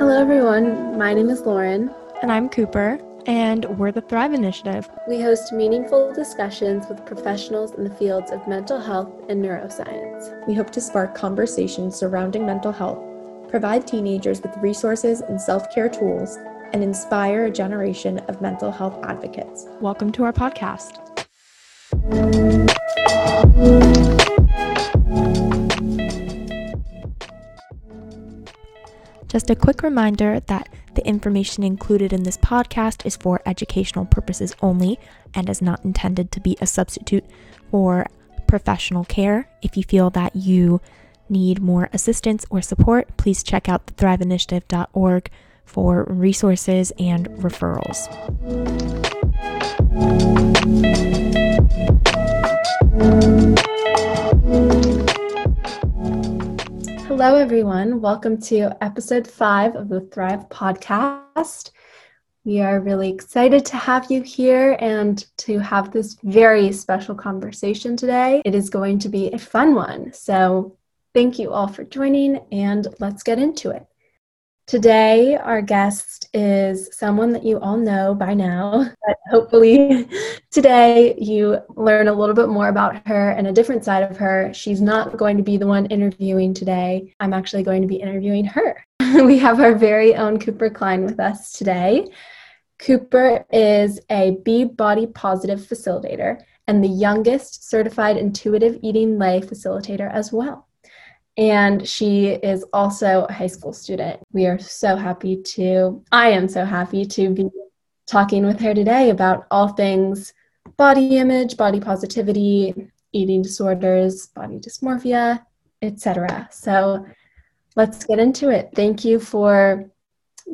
Hello, everyone. My name is Lauren. And I'm Cooper, and we're the Thrive Initiative. We host meaningful discussions with professionals in the fields of mental health and neuroscience. We hope to spark conversations surrounding mental health, provide teenagers with resources and self care tools, and inspire a generation of mental health advocates. Welcome to our podcast. Just a quick reminder that the information included in this podcast is for educational purposes only and is not intended to be a substitute for professional care. If you feel that you need more assistance or support, please check out the thriveinitiative.org for resources and referrals. Hello, everyone. Welcome to episode five of the Thrive podcast. We are really excited to have you here and to have this very special conversation today. It is going to be a fun one. So, thank you all for joining, and let's get into it. Today, our guest is someone that you all know by now, but hopefully, today you learn a little bit more about her and a different side of her. She's not going to be the one interviewing today. I'm actually going to be interviewing her. we have our very own Cooper Klein with us today. Cooper is a Be Body Positive facilitator and the youngest certified intuitive eating lay facilitator as well and she is also a high school student. We are so happy to, I am so happy to be talking with her today about all things body image, body positivity, eating disorders, body dysmorphia, etc. So let's get into it. Thank you for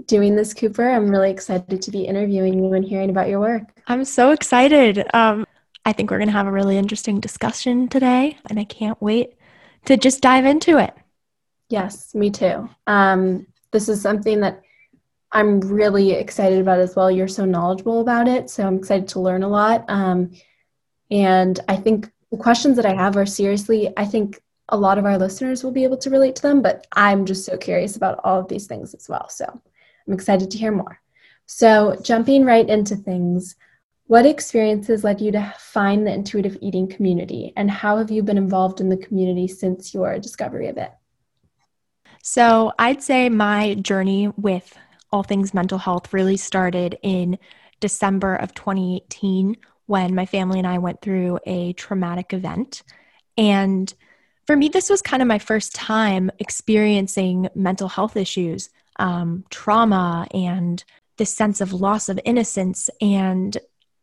doing this, Cooper. I'm really excited to be interviewing you and hearing about your work. I'm so excited. Um, I think we're going to have a really interesting discussion today, and I can't wait to just dive into it. Yes, me too. Um, this is something that I'm really excited about as well. You're so knowledgeable about it, so I'm excited to learn a lot. Um, and I think the questions that I have are seriously, I think a lot of our listeners will be able to relate to them, but I'm just so curious about all of these things as well. So I'm excited to hear more. So, jumping right into things, what experiences led you to find the intuitive eating community, and how have you been involved in the community since your discovery of it? So, I'd say my journey with all things mental health really started in December of 2018 when my family and I went through a traumatic event. And for me, this was kind of my first time experiencing mental health issues, um, trauma, and this sense of loss of innocence and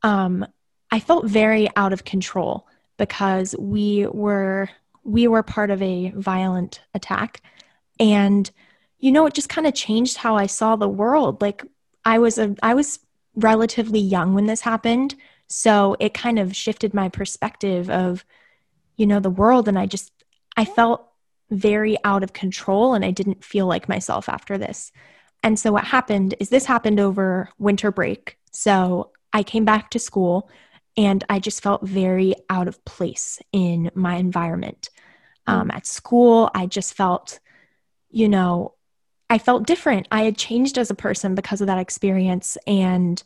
um, I felt very out of control because we were we were part of a violent attack. And you know it just kind of changed how I saw the world. Like I was a I was relatively young when this happened. So it kind of shifted my perspective of you know the world. And I just I felt very out of control and I didn't feel like myself after this. And so what happened is this happened over winter break. So I came back to school and I just felt very out of place in my environment. Hmm. Um, at school, I just felt, you know, I felt different. I had changed as a person because of that experience. And,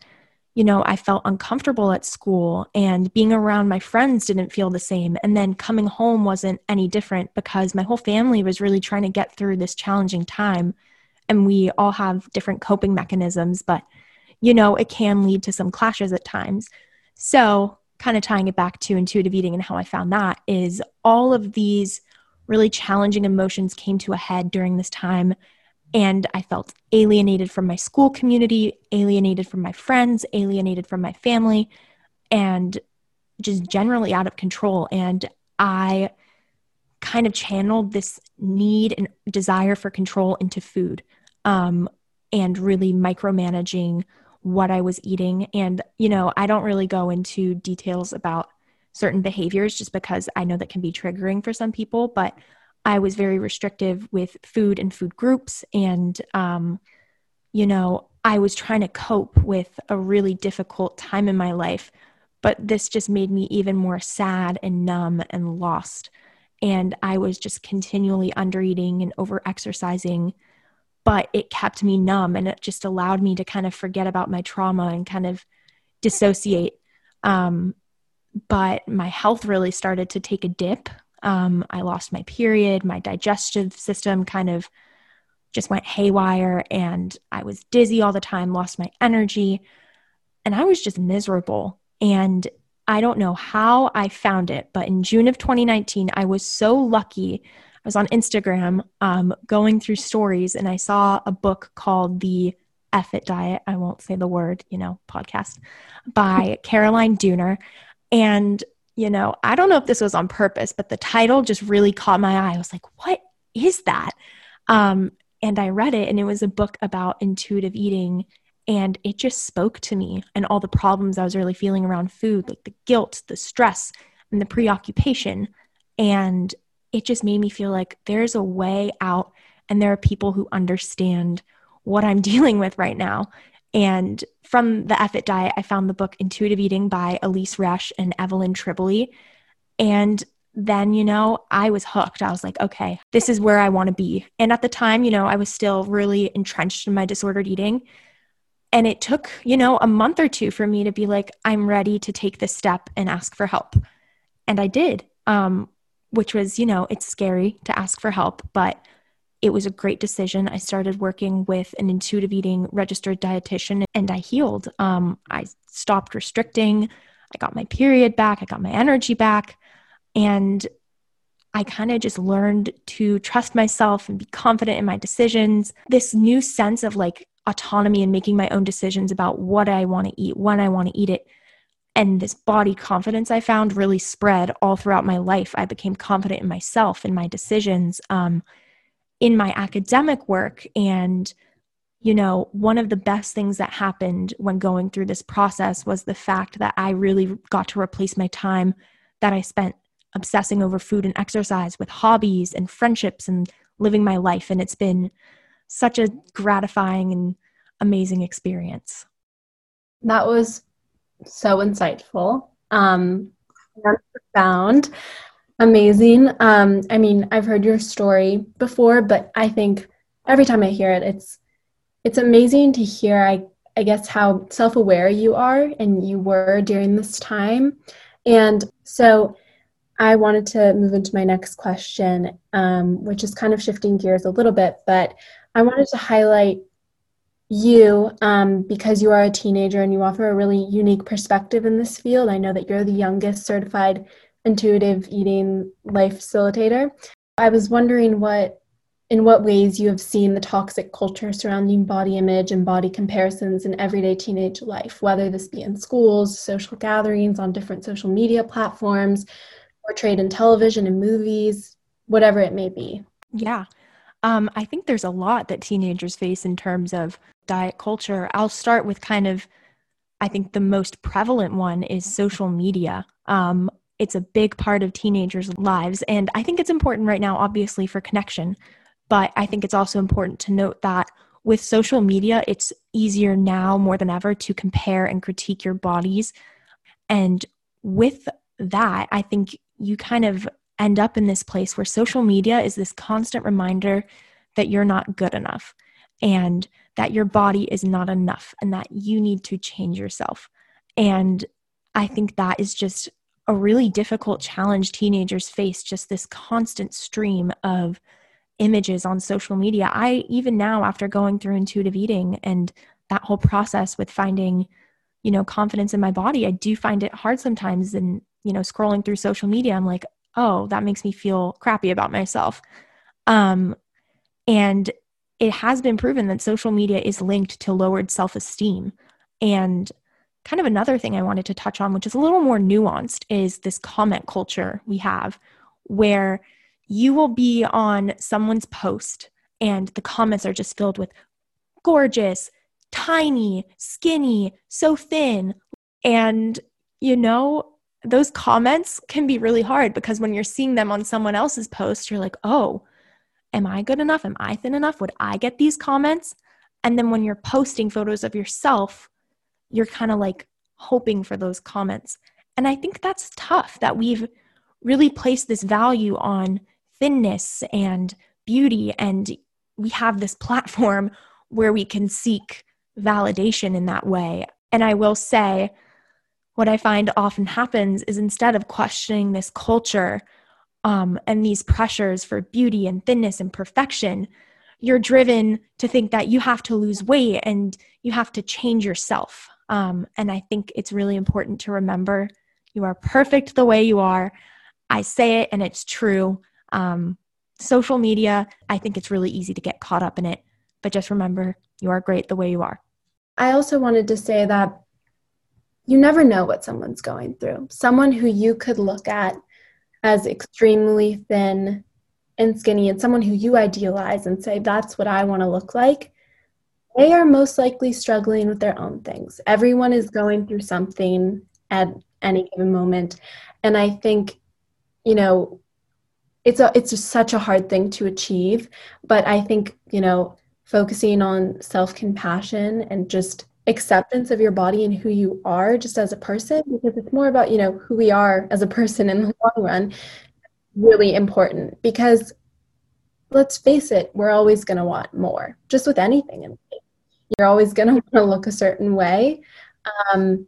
you know, I felt uncomfortable at school, and being around my friends didn't feel the same. And then coming home wasn't any different because my whole family was really trying to get through this challenging time. And we all have different coping mechanisms, but you know, it can lead to some clashes at times. So, kind of tying it back to intuitive eating and how I found that is all of these really challenging emotions came to a head during this time. And I felt alienated from my school community, alienated from my friends, alienated from my family, and just generally out of control. And I kind of channeled this need and desire for control into food um, and really micromanaging what I was eating. And, you know, I don't really go into details about certain behaviors just because I know that can be triggering for some people, but I was very restrictive with food and food groups. And, um, you know, I was trying to cope with a really difficult time in my life, but this just made me even more sad and numb and lost. And I was just continually under eating and over exercising but it kept me numb and it just allowed me to kind of forget about my trauma and kind of dissociate. Um, but my health really started to take a dip. Um, I lost my period, my digestive system kind of just went haywire, and I was dizzy all the time, lost my energy, and I was just miserable. And I don't know how I found it, but in June of 2019, I was so lucky. I was on Instagram um, going through stories and I saw a book called The Effort Diet. I won't say the word, you know, podcast by Caroline Dooner. And, you know, I don't know if this was on purpose, but the title just really caught my eye. I was like, what is that? Um, and I read it and it was a book about intuitive eating and it just spoke to me and all the problems I was really feeling around food, like the guilt, the stress, and the preoccupation. And it just made me feel like there's a way out, and there are people who understand what I'm dealing with right now. And from the Effort Diet, I found the book Intuitive Eating by Elyse Resch and Evelyn Tribole. And then, you know, I was hooked. I was like, okay, this is where I want to be. And at the time, you know, I was still really entrenched in my disordered eating. And it took, you know, a month or two for me to be like, I'm ready to take this step and ask for help. And I did, um, which was, you know, it's scary to ask for help, but it was a great decision. I started working with an intuitive eating registered dietitian and I healed. Um, I stopped restricting. I got my period back. I got my energy back. And I kind of just learned to trust myself and be confident in my decisions. This new sense of like autonomy and making my own decisions about what I want to eat, when I want to eat it. And this body confidence I found really spread all throughout my life. I became confident in myself in my decisions um, in my academic work. And, you know, one of the best things that happened when going through this process was the fact that I really got to replace my time that I spent obsessing over food and exercise with hobbies and friendships and living my life. And it's been such a gratifying and amazing experience. That was so insightful. Um, profound, amazing. Um, I mean, I've heard your story before, but I think every time I hear it, it's it's amazing to hear. I I guess how self aware you are and you were during this time, and so I wanted to move into my next question, um, which is kind of shifting gears a little bit, but I wanted to highlight you um, because you are a teenager and you offer a really unique perspective in this field. I know that you're the youngest certified intuitive eating life facilitator. I was wondering what in what ways you have seen the toxic culture surrounding body image and body comparisons in everyday teenage life, whether this be in schools, social gatherings, on different social media platforms, portrayed in television and movies, whatever it may be. Yeah. Um, I think there's a lot that teenagers face in terms of diet culture. I'll start with kind of, I think the most prevalent one is social media. Um, it's a big part of teenagers' lives. And I think it's important right now, obviously, for connection. But I think it's also important to note that with social media, it's easier now more than ever to compare and critique your bodies. And with that, I think you kind of end up in this place where social media is this constant reminder that you're not good enough and that your body is not enough and that you need to change yourself. And I think that is just a really difficult challenge teenagers face just this constant stream of images on social media. I, even now, after going through intuitive eating and that whole process with finding, you know, confidence in my body, I do find it hard sometimes. And, you know, scrolling through social media, I'm like, oh, that makes me feel crappy about myself. Um, and it has been proven that social media is linked to lowered self esteem. And kind of another thing I wanted to touch on, which is a little more nuanced, is this comment culture we have where you will be on someone's post and the comments are just filled with gorgeous, tiny, skinny, so thin. And, you know, those comments can be really hard because when you're seeing them on someone else's post, you're like, oh, am I good enough? Am I thin enough? Would I get these comments? And then when you're posting photos of yourself, you're kind of like hoping for those comments. And I think that's tough that we've really placed this value on thinness and beauty and we have this platform where we can seek validation in that way. And I will say, what I find often happens is instead of questioning this culture um, and these pressures for beauty and thinness and perfection, you're driven to think that you have to lose weight and you have to change yourself. Um, and I think it's really important to remember you are perfect the way you are. I say it and it's true. Um, social media, I think it's really easy to get caught up in it. But just remember, you are great the way you are. I also wanted to say that you never know what someone's going through. Someone who you could look at as extremely thin and skinny and someone who you idealize and say, that's what I want to look like, they are most likely struggling with their own things. Everyone is going through something at any given moment. And I think, you know, it's a it's such a hard thing to achieve. But I think, you know, focusing on self-compassion and just acceptance of your body and who you are just as a person because it's more about you know who we are as a person in the long run really important. Because let's face it we're always going to want more just with anything you're always going to want to look a certain way. Um,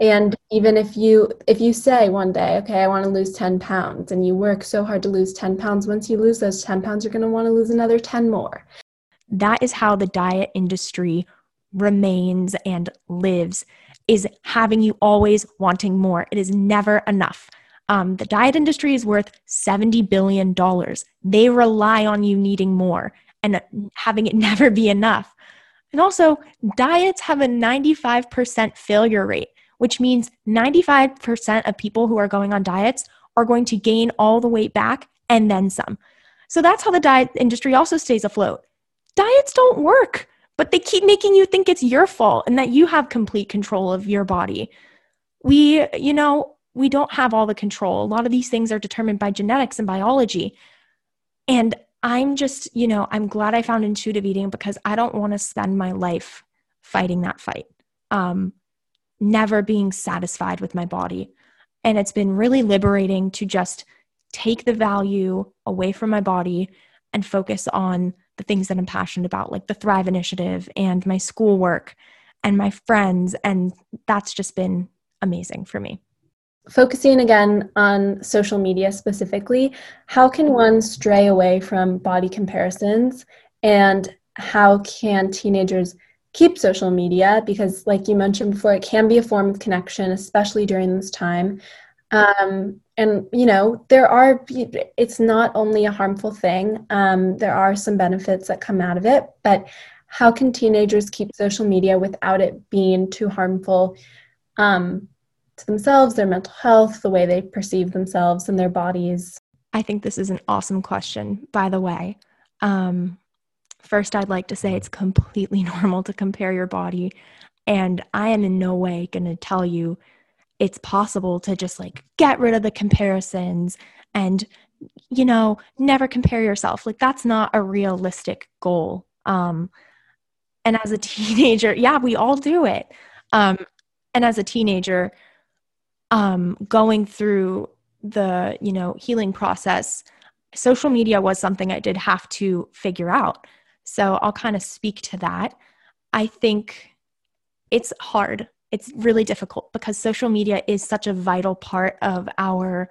and even if you if you say one day okay i want to lose 10 pounds and you work so hard to lose 10 pounds once you lose those 10 pounds you're going to want to lose another 10 more. That is how the diet industry remains and lives is having you always wanting more. It is never enough. Um, the diet industry is worth $70 billion. They rely on you needing more and having it never be enough. And also, diets have a 95% failure rate, which means 95% of people who are going on diets are going to gain all the weight back and then some. So that's how the diet industry also stays afloat. Diets don't work but they keep making you think it's your fault and that you have complete control of your body. We, you know, we don't have all the control. A lot of these things are determined by genetics and biology. And I'm just, you know, I'm glad I found intuitive eating because I don't want to spend my life fighting that fight. Um, never being satisfied with my body. And it's been really liberating to just take the value away from my body and focus on the things that I'm passionate about, like the Thrive Initiative and my schoolwork and my friends. And that's just been amazing for me. Focusing again on social media specifically, how can one stray away from body comparisons and how can teenagers keep social media? Because, like you mentioned before, it can be a form of connection, especially during this time. Um, and you know there are it's not only a harmful thing. Um, there are some benefits that come out of it but how can teenagers keep social media without it being too harmful um, to themselves their mental health the way they perceive themselves and their bodies? I think this is an awesome question by the way. Um, first i'd like to say it's completely normal to compare your body and i am in no way going to tell you it's possible to just like get rid of the comparisons and you know never compare yourself. Like that's not a realistic goal. Um and as a teenager yeah we all do it. Um and as a teenager um going through the you know healing process social media was something i did have to figure out. So i'll kind of speak to that. I think it's hard it's really difficult because social media is such a vital part of our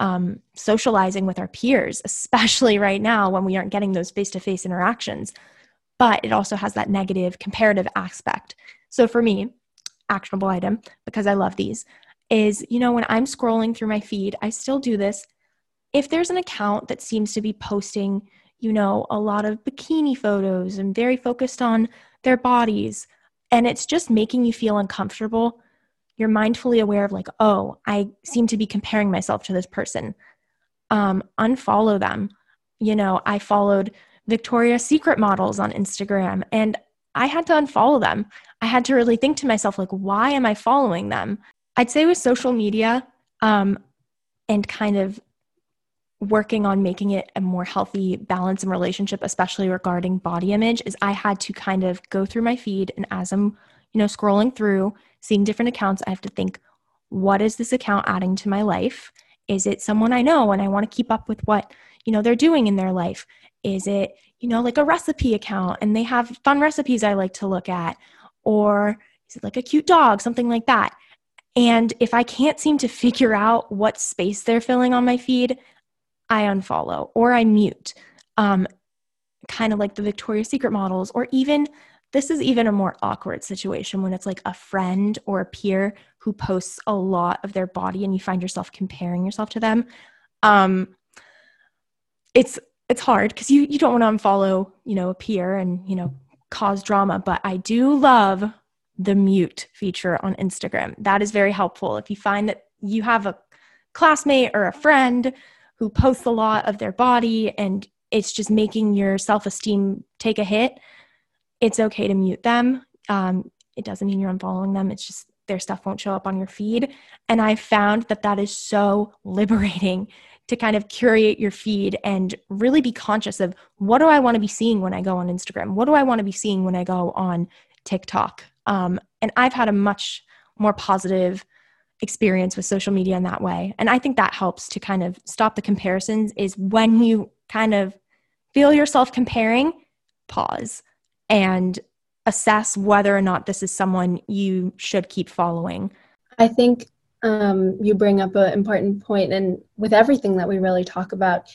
um, socializing with our peers, especially right now when we aren't getting those face to face interactions. But it also has that negative comparative aspect. So for me, actionable item, because I love these, is you know, when I'm scrolling through my feed, I still do this. If there's an account that seems to be posting, you know, a lot of bikini photos and very focused on their bodies, and it's just making you feel uncomfortable, you're mindfully aware of, like, oh, I seem to be comparing myself to this person. Um, unfollow them. You know, I followed Victoria's Secret models on Instagram and I had to unfollow them. I had to really think to myself, like, why am I following them? I'd say with social media um, and kind of working on making it a more healthy balance and relationship especially regarding body image is i had to kind of go through my feed and as i'm you know scrolling through seeing different accounts i have to think what is this account adding to my life? Is it someone i know and i want to keep up with what you know they're doing in their life? Is it you know, like a recipe account and they have fun recipes I like to look at, or is it like a cute dog, something like that. And if I can't seem to figure out what space they're filling on my feed, I unfollow or I mute. Um, kind of like the Victoria's Secret models, or even this is even a more awkward situation when it's like a friend or a peer who posts a lot of their body and you find yourself comparing yourself to them. Um, it's it's hard because you you don't want to unfollow you know a peer and you know cause drama, but I do love the mute feature on Instagram. That is very helpful. If you find that you have a classmate or a friend who posts a lot of their body and it's just making your self esteem take a hit, it's okay to mute them. Um, it doesn't mean you're unfollowing them. It's just their stuff won't show up on your feed. And I found that that is so liberating to kind of curate your feed and really be conscious of what do I want to be seeing when I go on Instagram? What do I want to be seeing when I go on TikTok? Um, and I've had a much more positive experience with social media in that way. And I think that helps to kind of stop the comparisons is when you kind of feel yourself comparing, pause and assess whether or not this is someone you should keep following. I think um, you bring up an important point, and with everything that we really talk about,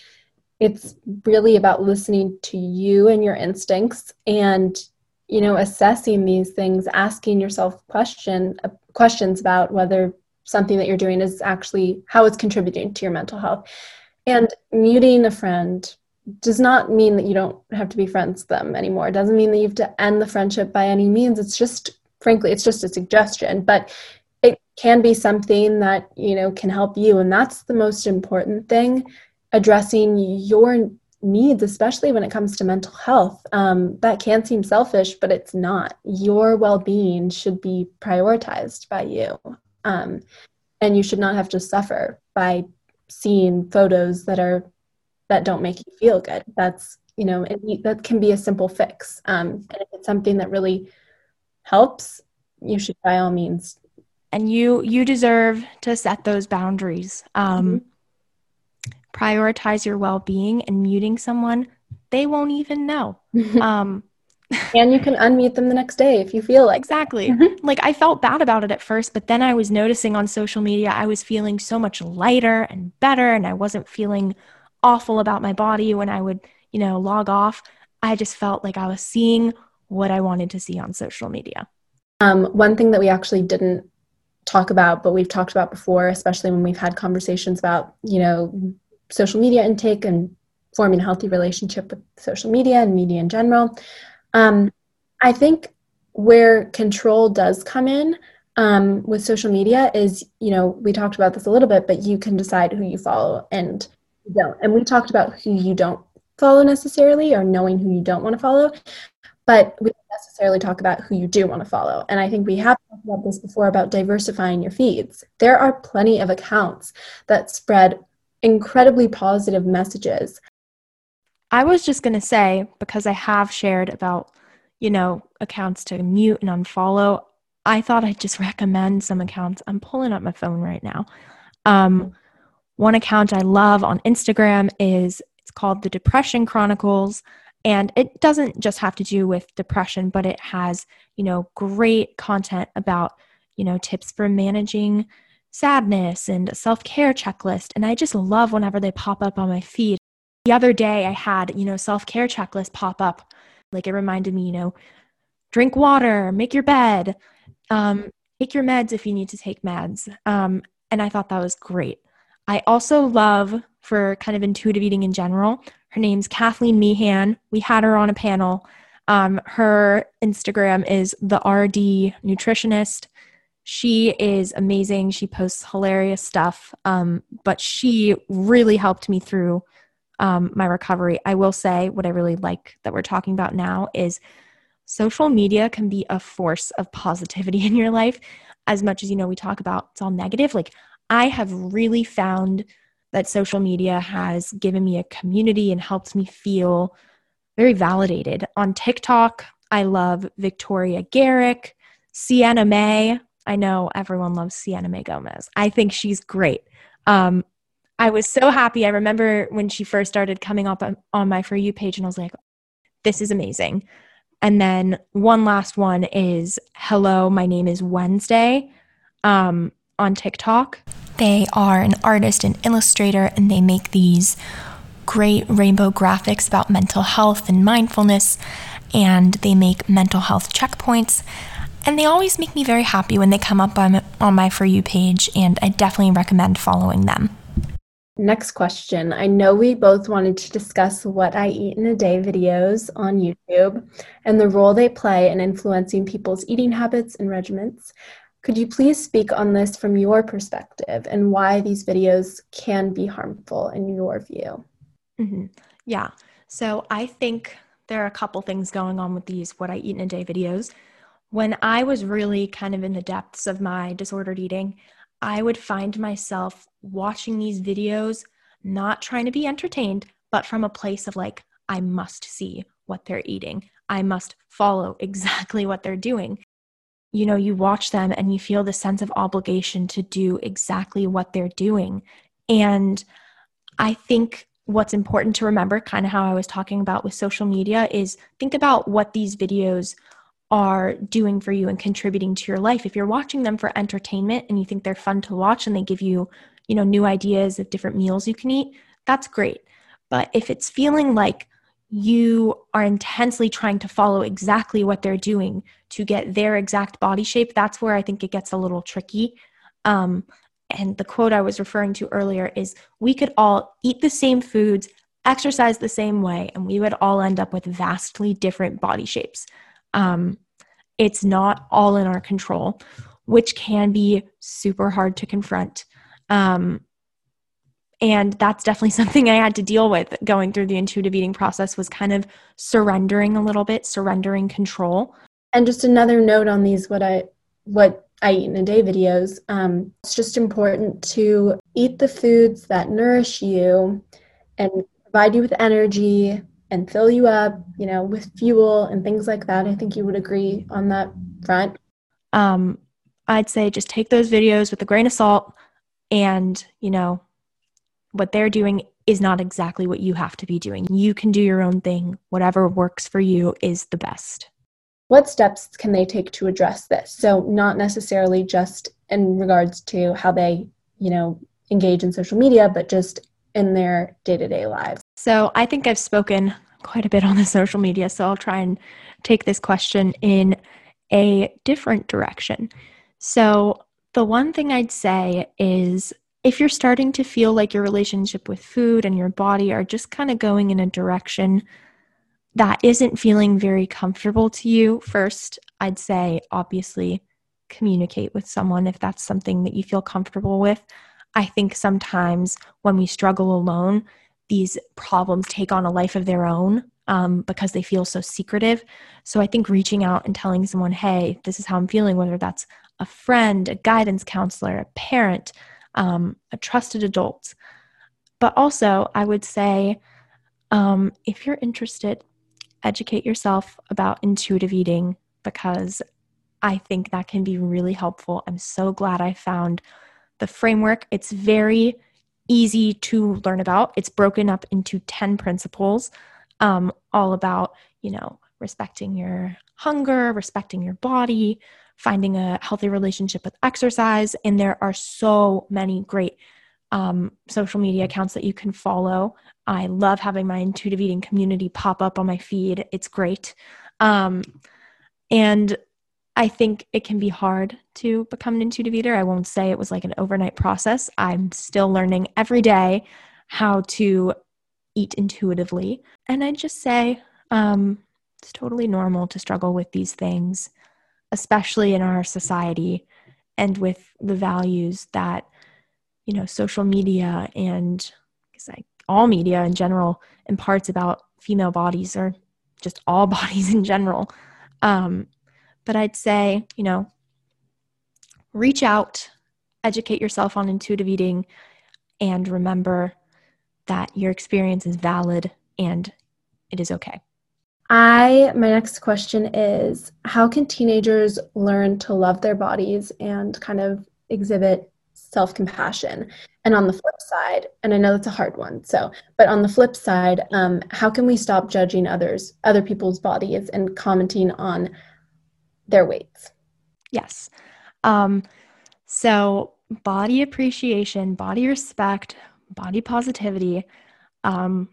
it's really about listening to you and your instincts and you know assessing these things asking yourself question uh, questions about whether something that you're doing is actually how it's contributing to your mental health and muting a friend does not mean that you don't have to be friends with them anymore. It doesn't mean that you have to end the friendship by any means. It's just, frankly, it's just a suggestion, but it can be something that, you know, can help you. And that's the most important thing addressing your needs, especially when it comes to mental health. Um, that can seem selfish, but it's not. Your well being should be prioritized by you. Um, and you should not have to suffer by seeing photos that are that don't make you feel good. That's you know that can be a simple fix. Um, and if it's something that really helps, you should by all means. And you you deserve to set those boundaries. Um, mm-hmm. Prioritize your well being and muting someone they won't even know. Um, and you can unmute them the next day if you feel like exactly mm-hmm. like i felt bad about it at first but then i was noticing on social media i was feeling so much lighter and better and i wasn't feeling awful about my body when I would, you know, log off. I just felt like I was seeing what I wanted to see on social media. Um, one thing that we actually didn't talk about, but we've talked about before, especially when we've had conversations about, you know, social media intake and forming a healthy relationship with social media and media in general. Um, I think where control does come in um, with social media is, you know, we talked about this a little bit, but you can decide who you follow and you don't. And we talked about who you don't follow necessarily or knowing who you don't want to follow, but we don't necessarily talk about who you do want to follow. And I think we have talked about this before about diversifying your feeds. There are plenty of accounts that spread incredibly positive messages. I was just going to say, because I have shared about, you know, accounts to mute and unfollow, I thought I'd just recommend some accounts. I'm pulling up my phone right now. Um, one account I love on Instagram is it's called the Depression Chronicles. And it doesn't just have to do with depression, but it has, you know, great content about, you know, tips for managing sadness and self care checklist. And I just love whenever they pop up on my feed. The other day I had, you know, self care checklist pop up. Like it reminded me, you know, drink water, make your bed, um, take your meds if you need to take meds. Um, and I thought that was great. I also love for kind of intuitive eating in general. Her name's Kathleen Meehan. We had her on a panel. Um, her Instagram is the RD Nutritionist. She is amazing. She posts hilarious stuff, um, but she really helped me through um, my recovery. I will say what I really like that we're talking about now is social media can be a force of positivity in your life as much as you know we talk about it's all negative like I have really found that social media has given me a community and helped me feel very validated. On TikTok, I love Victoria Garrick, Sienna Mae. I know everyone loves Sienna Mae Gomez. I think she's great. Um, I was so happy. I remember when she first started coming up on, my For You page, and I was like, this is amazing. And then one last one is Hello, my name is Wednesday um, on TikTok. They are an artist and illustrator, and they make these great rainbow graphics about mental health and mindfulness. And they make mental health checkpoints. And they always make me very happy when they come up on, on my For You page, and I definitely recommend following them. Next question. I know we both wanted to discuss what I eat in a day videos on YouTube and the role they play in influencing people's eating habits and regimens. Could you please speak on this from your perspective and why these videos can be harmful in your view? Mm-hmm. Yeah. So I think there are a couple things going on with these what I eat in a day videos. When I was really kind of in the depths of my disordered eating, I would find myself watching these videos, not trying to be entertained, but from a place of like, I must see what they're eating. I must follow exactly what they're doing. You know, you watch them and you feel the sense of obligation to do exactly what they're doing. And I think what's important to remember, kind of how I was talking about with social media, is think about what these videos are doing for you and contributing to your life. If you're watching them for entertainment and you think they're fun to watch and they give you, you know, new ideas of different meals you can eat, that's great. But if it's feeling like you are intensely trying to follow exactly what they're doing to get their exact body shape, that's where I think it gets a little tricky. Um, and the quote I was referring to earlier is we could all eat the same foods, exercise the same way, and we would all end up with vastly different body shapes. Um, it's not all in our control, which can be super hard to confront. Um, and that's definitely something I had to deal with going through the intuitive eating process was kind of surrendering a little bit, surrendering control. And just another note on these what I what I eat in a day videos. Um, it's just important to eat the foods that nourish you and provide you with energy and fill you up, you know, with fuel and things like that. I think you would agree on that front. Um, I'd say just take those videos with a grain of salt and, you know, what they're doing is not exactly what you have to be doing. You can do your own thing. Whatever works for you is the best. What steps can they take to address this? So, not necessarily just in regards to how they, you know, engage in social media, but just in their day to day lives. So I think I've spoken quite a bit on the social media, so I'll try and take this question in a different direction. So, the one thing I'd say is if you're starting to feel like your relationship with food and your body are just kind of going in a direction that isn't feeling very comfortable to you, first, I'd say obviously communicate with someone if that's something that you feel comfortable with. I think sometimes when we struggle alone, these problems take on a life of their own um, because they feel so secretive. So I think reaching out and telling someone, hey, this is how I'm feeling, whether that's a friend, a guidance counselor, a parent, um, a trusted adult. But also, I would say um, if you're interested, educate yourself about intuitive eating because I think that can be really helpful. I'm so glad I found the framework. It's very easy to learn about. It's broken up into 10 principles, um, all about, you know, respecting your hunger, respecting your body, finding a healthy relationship with exercise. And there are so many great um, social media accounts that you can follow. I love having my intuitive eating community pop up on my feed. It's great. Um, and I think it can be hard to become an intuitive eater. I won't say it was like an overnight process. I'm still learning every day how to eat intuitively. And I'd just say um, it's totally normal to struggle with these things, especially in our society and with the values that, you know, social media and like all media in general imparts about female bodies or just all bodies in general. Um, but I'd say, you know, reach out, educate yourself on intuitive eating, and remember that your experience is valid and it is okay. I my next question is how can teenagers learn to love their bodies and kind of exhibit self-compassion? And on the flip side, and I know that's a hard one, so, but on the flip side, um, how can we stop judging others, other people's bodies, and commenting on their weights? Yes. Um, so, body appreciation, body respect, body positivity, um,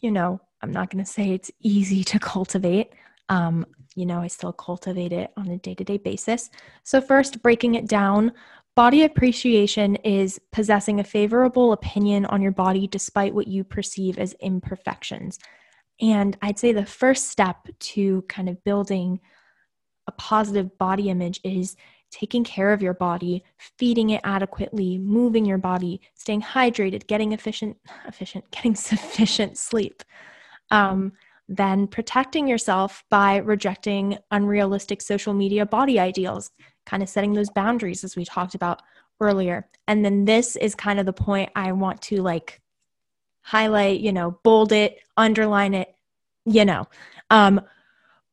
you know, I'm not going to say it's easy to cultivate. Um, you know, I still cultivate it on a day to day basis. So, first, breaking it down, body appreciation is possessing a favorable opinion on your body despite what you perceive as imperfections. And I'd say the first step to kind of building a positive body image is taking care of your body, feeding it adequately, moving your body, staying hydrated, getting efficient, efficient, getting sufficient sleep. Um, then protecting yourself by rejecting unrealistic social media body ideals, kind of setting those boundaries as we talked about earlier. And then this is kind of the point I want to like highlight, you know, bold it, underline it, you know. Um,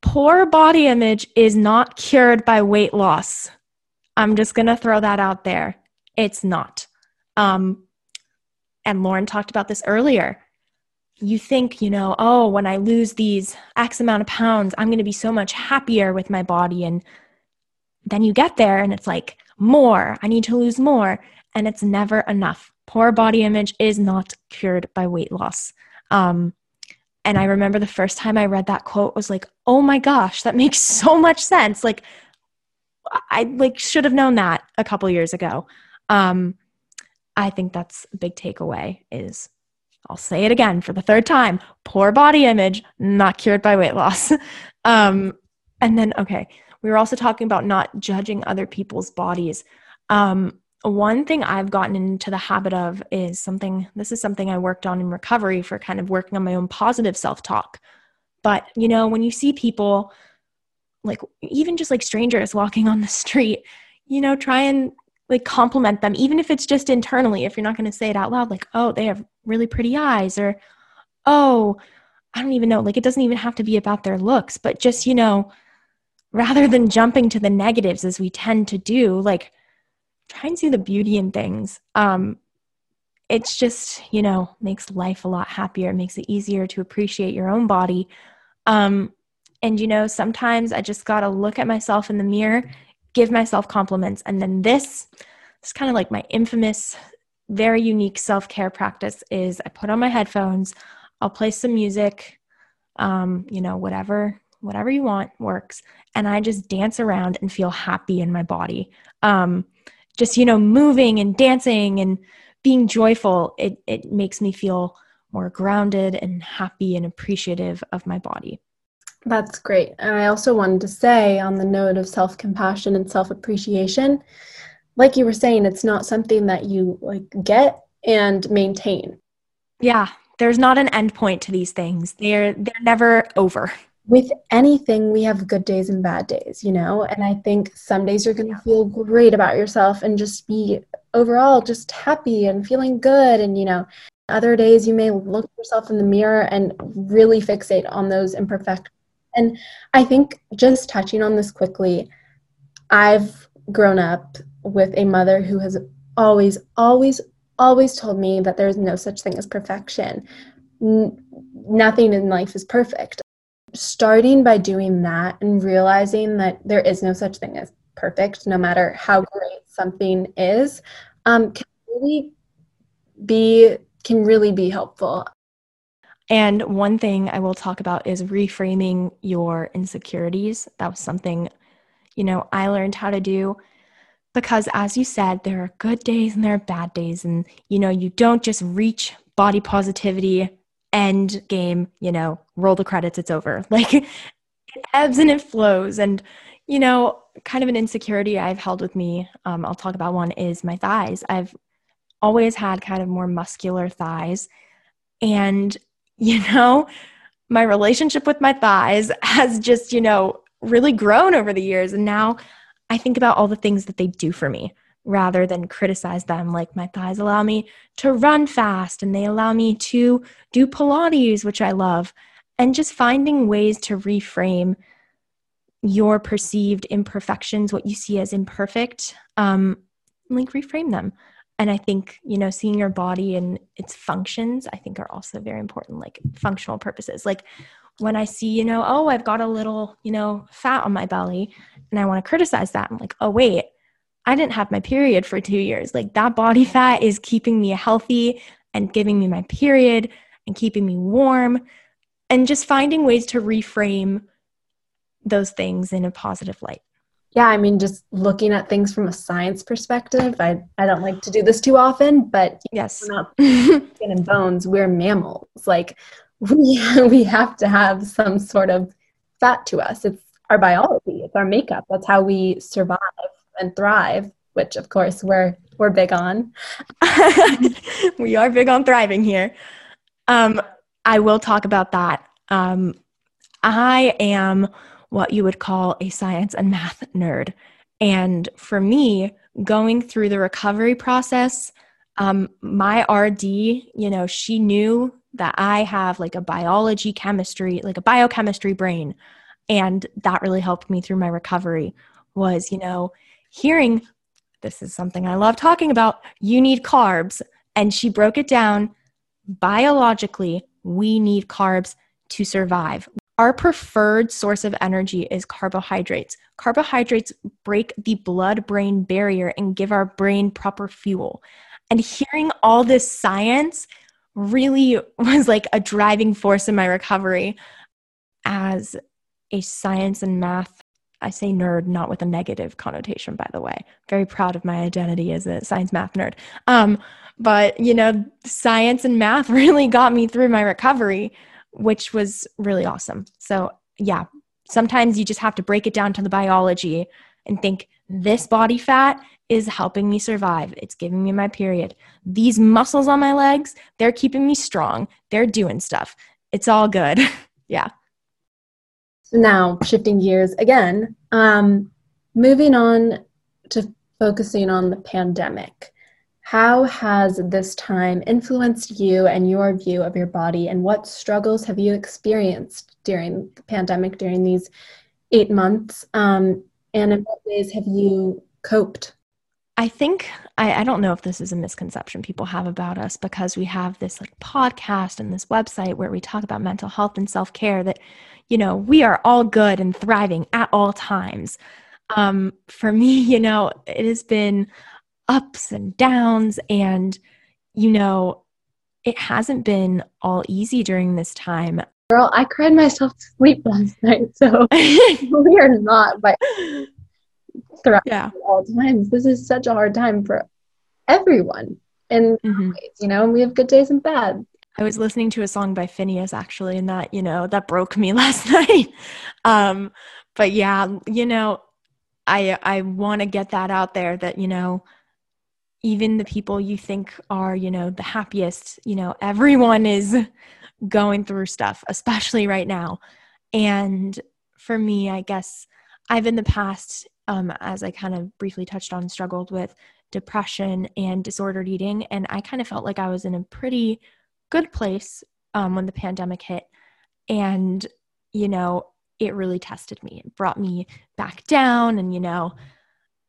poor body image is not cured by weight loss. I'm just going to throw that out there. It's not. Um, and Lauren talked about this earlier. You think, you know, oh, when I lose these X amount of pounds, I'm going to be so much happier with my body. And then you get there and it's like, more, I need to lose more. And it's never enough. Poor body image is not cured by weight loss. Um, and I remember the first time I read that quote was like, oh my gosh, that makes so much sense. Like, I like should have known that a couple years ago. Um, I think that's a big takeaway is I'll say it again for the third time poor body image, not cured by weight loss. um, and then, okay, we were also talking about not judging other people's bodies. Um, one thing I've gotten into the habit of is something, this is something I worked on in recovery for kind of working on my own positive self talk. But, you know, when you see people, like even just like strangers walking on the street, you know, try and like compliment them, even if it's just internally, if you're not going to say it out loud, like, oh, they have really pretty eyes, or oh, I don't even know, like it doesn't even have to be about their looks, but just, you know, rather than jumping to the negatives as we tend to do, like try and see the beauty in things. Um, it's just, you know, makes life a lot happier, it makes it easier to appreciate your own body. Um, and, you know, sometimes I just got to look at myself in the mirror, give myself compliments. And then this is kind of like my infamous, very unique self care practice is I put on my headphones, I'll play some music, um, you know, whatever whatever you want works and i just dance around and feel happy in my body. Um, just you know moving and dancing and being joyful it, it makes me feel more grounded and happy and appreciative of my body. That's great. And i also wanted to say on the note of self-compassion and self-appreciation like you were saying it's not something that you like get and maintain yeah there's not an end point to these things they're they're never over with anything, we have good days and bad days, you know? And I think some days you're going to feel great about yourself and just be overall just happy and feeling good. And, you know, other days you may look yourself in the mirror and really fixate on those imperfections. And I think just touching on this quickly, I've grown up with a mother who has always, always, always told me that there's no such thing as perfection. N- nothing in life is perfect starting by doing that and realizing that there is no such thing as perfect, no matter how great something is, um, can really be can really be helpful. And one thing I will talk about is reframing your insecurities. That was something, you know, I learned how to do because as you said, there are good days and there are bad days. And, you know, you don't just reach body positivity end game, you know, roll the credits, it's over. Like it ebbs and it flows. And, you know, kind of an insecurity I've held with me, um, I'll talk about one is my thighs. I've always had kind of more muscular thighs. And, you know, my relationship with my thighs has just, you know, really grown over the years. And now I think about all the things that they do for me rather than criticize them. Like my thighs allow me to run fast and they allow me to do Pilates, which I love. And just finding ways to reframe your perceived imperfections, what you see as imperfect, um, like reframe them. and I think, you know, seeing your body and its functions, I think are also very important, like functional purposes. Like when I see, you know, oh, I've got a little, you know, fat on my belly and I want to criticize that, I'm like, oh, wait, I didn't have my period for two years. Like that body fat is keeping me healthy and giving me my period and keeping me warm and just finding ways to reframe those things in a positive light. Yeah, I mean, just looking at things from a science perspective, I, I don't like to do this too often, but yes, we're not skin and bones, we're mammals. Like we, we have to have some sort of fat to us. It's our biology, it's our makeup. That's how we survive and thrive, which of course we're we're big on. we are big on thriving here. Um, I will talk about that. Um, I am what you would call a science and math nerd. And for me, going through the recovery process, um, my RD, you know, she knew that I have like a biology chemistry, like a biochemistry brain. And that really helped me through my recovery was, you know, hearing this is something I love talking about. You need carbs. And she broke it down biologically. We need carbs to survive. Our preferred source of energy is carbohydrates. Carbohydrates break the blood brain barrier and give our brain proper fuel. And hearing all this science really was like a driving force in my recovery as a science and math. I say nerd, not with a negative connotation, by the way. Very proud of my identity as a science math nerd. Um, but, you know, science and math really got me through my recovery which was really awesome. So, yeah, sometimes you just have to break it down to the biology and think this body fat is helping me survive. It's giving me my period. These muscles on my legs, they're keeping me strong. They're doing stuff. It's all good. yeah. So now, shifting gears again, um, moving on to focusing on the pandemic. How has this time influenced you and your view of your body, and what struggles have you experienced during the pandemic, during these eight months? Um, and in what ways have you coped? I think I, I, don't know if this is a misconception people have about us because we have this like podcast and this website where we talk about mental health and self care that, you know, we are all good and thriving at all times. Um, for me, you know, it has been ups and downs. And, you know, it hasn't been all easy during this time. Girl, I cried myself to sleep last night. So we are not by thriving yeah. all times. This is such a hard time for everyone. And mm-hmm. you know, and we have good days and bad. I was listening to a song by Finneas actually, and that, you know, that broke me last night. Um, but yeah, you know, I I want to get that out there that, you know, even the people you think are, you know, the happiest, you know, everyone is going through stuff, especially right now. And for me, I guess I've in the past, um, as I kind of briefly touched on, struggled with depression and disordered eating. And I kind of felt like I was in a pretty good place um, when the pandemic hit. And, you know, it really tested me. It brought me back down and, you know,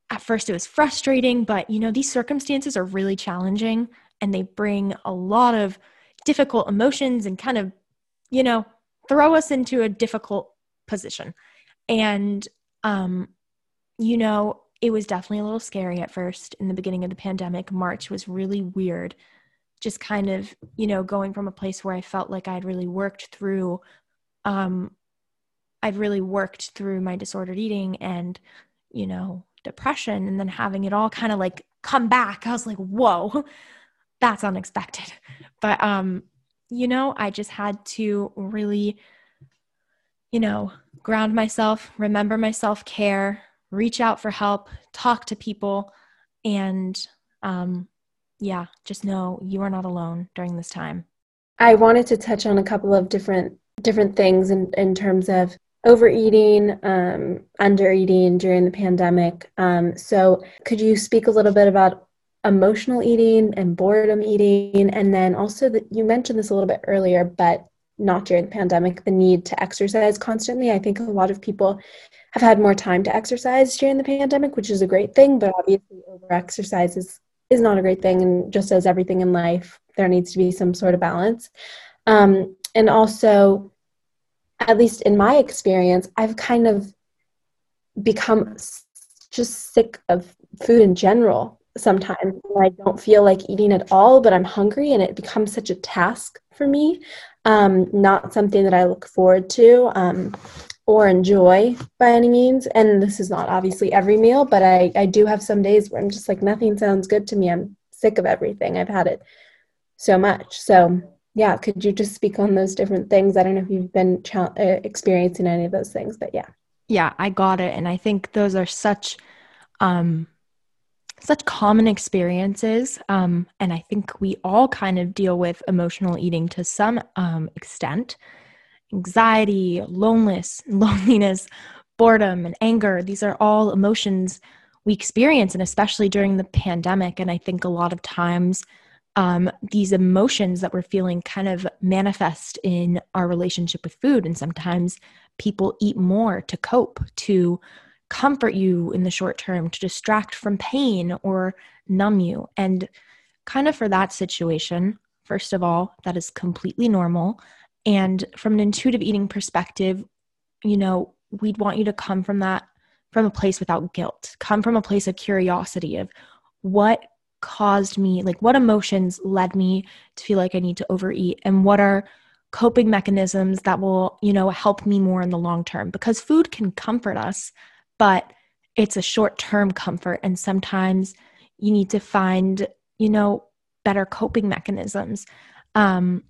at first it was frustrating, but you know, these circumstances are really challenging and they bring a lot of difficult emotions and kind of, you know, throw us into a difficult position. And, um, you know, it was definitely a little scary at first in the beginning of the pandemic. March was really weird. Just kind of, you know, going from a place where I felt like I'd really worked through, um, I've really worked through my disordered eating and, you know, depression and then having it all kind of like come back i was like whoa that's unexpected but um you know i just had to really you know ground myself remember my self-care reach out for help talk to people and um yeah just know you are not alone during this time i wanted to touch on a couple of different different things in, in terms of overeating, um, undereating during the pandemic. Um, so, could you speak a little bit about emotional eating and boredom eating? And then also, that you mentioned this a little bit earlier, but not during the pandemic, the need to exercise constantly. I think a lot of people have had more time to exercise during the pandemic, which is a great thing, but obviously, over exercise is is not a great thing. And just as everything in life, there needs to be some sort of balance. Um, and also, at least in my experience, I've kind of become just sick of food in general sometimes. I don't feel like eating at all, but I'm hungry, and it becomes such a task for me. Um, not something that I look forward to um, or enjoy by any means. And this is not obviously every meal, but I, I do have some days where I'm just like, nothing sounds good to me. I'm sick of everything. I've had it so much. So, yeah, could you just speak on those different things? I don't know if you've been ch- uh, experiencing any of those things, but yeah. Yeah, I got it. And I think those are such um, such common experiences. Um, and I think we all kind of deal with emotional eating to some um, extent. Anxiety, loneliness, loneliness, boredom, and anger. These are all emotions we experience, and especially during the pandemic. And I think a lot of times um, these emotions that we're feeling kind of manifest in our relationship with food. And sometimes people eat more to cope, to comfort you in the short term, to distract from pain or numb you. And kind of for that situation, first of all, that is completely normal. And from an intuitive eating perspective, you know, we'd want you to come from that from a place without guilt, come from a place of curiosity of what caused me, like what emotions led me to feel like I need to overeat and what are coping mechanisms that will, you know, help me more in the long term because food can comfort us but it's a short term comfort. And sometimes you need to find, you know, better coping mechanisms. Um,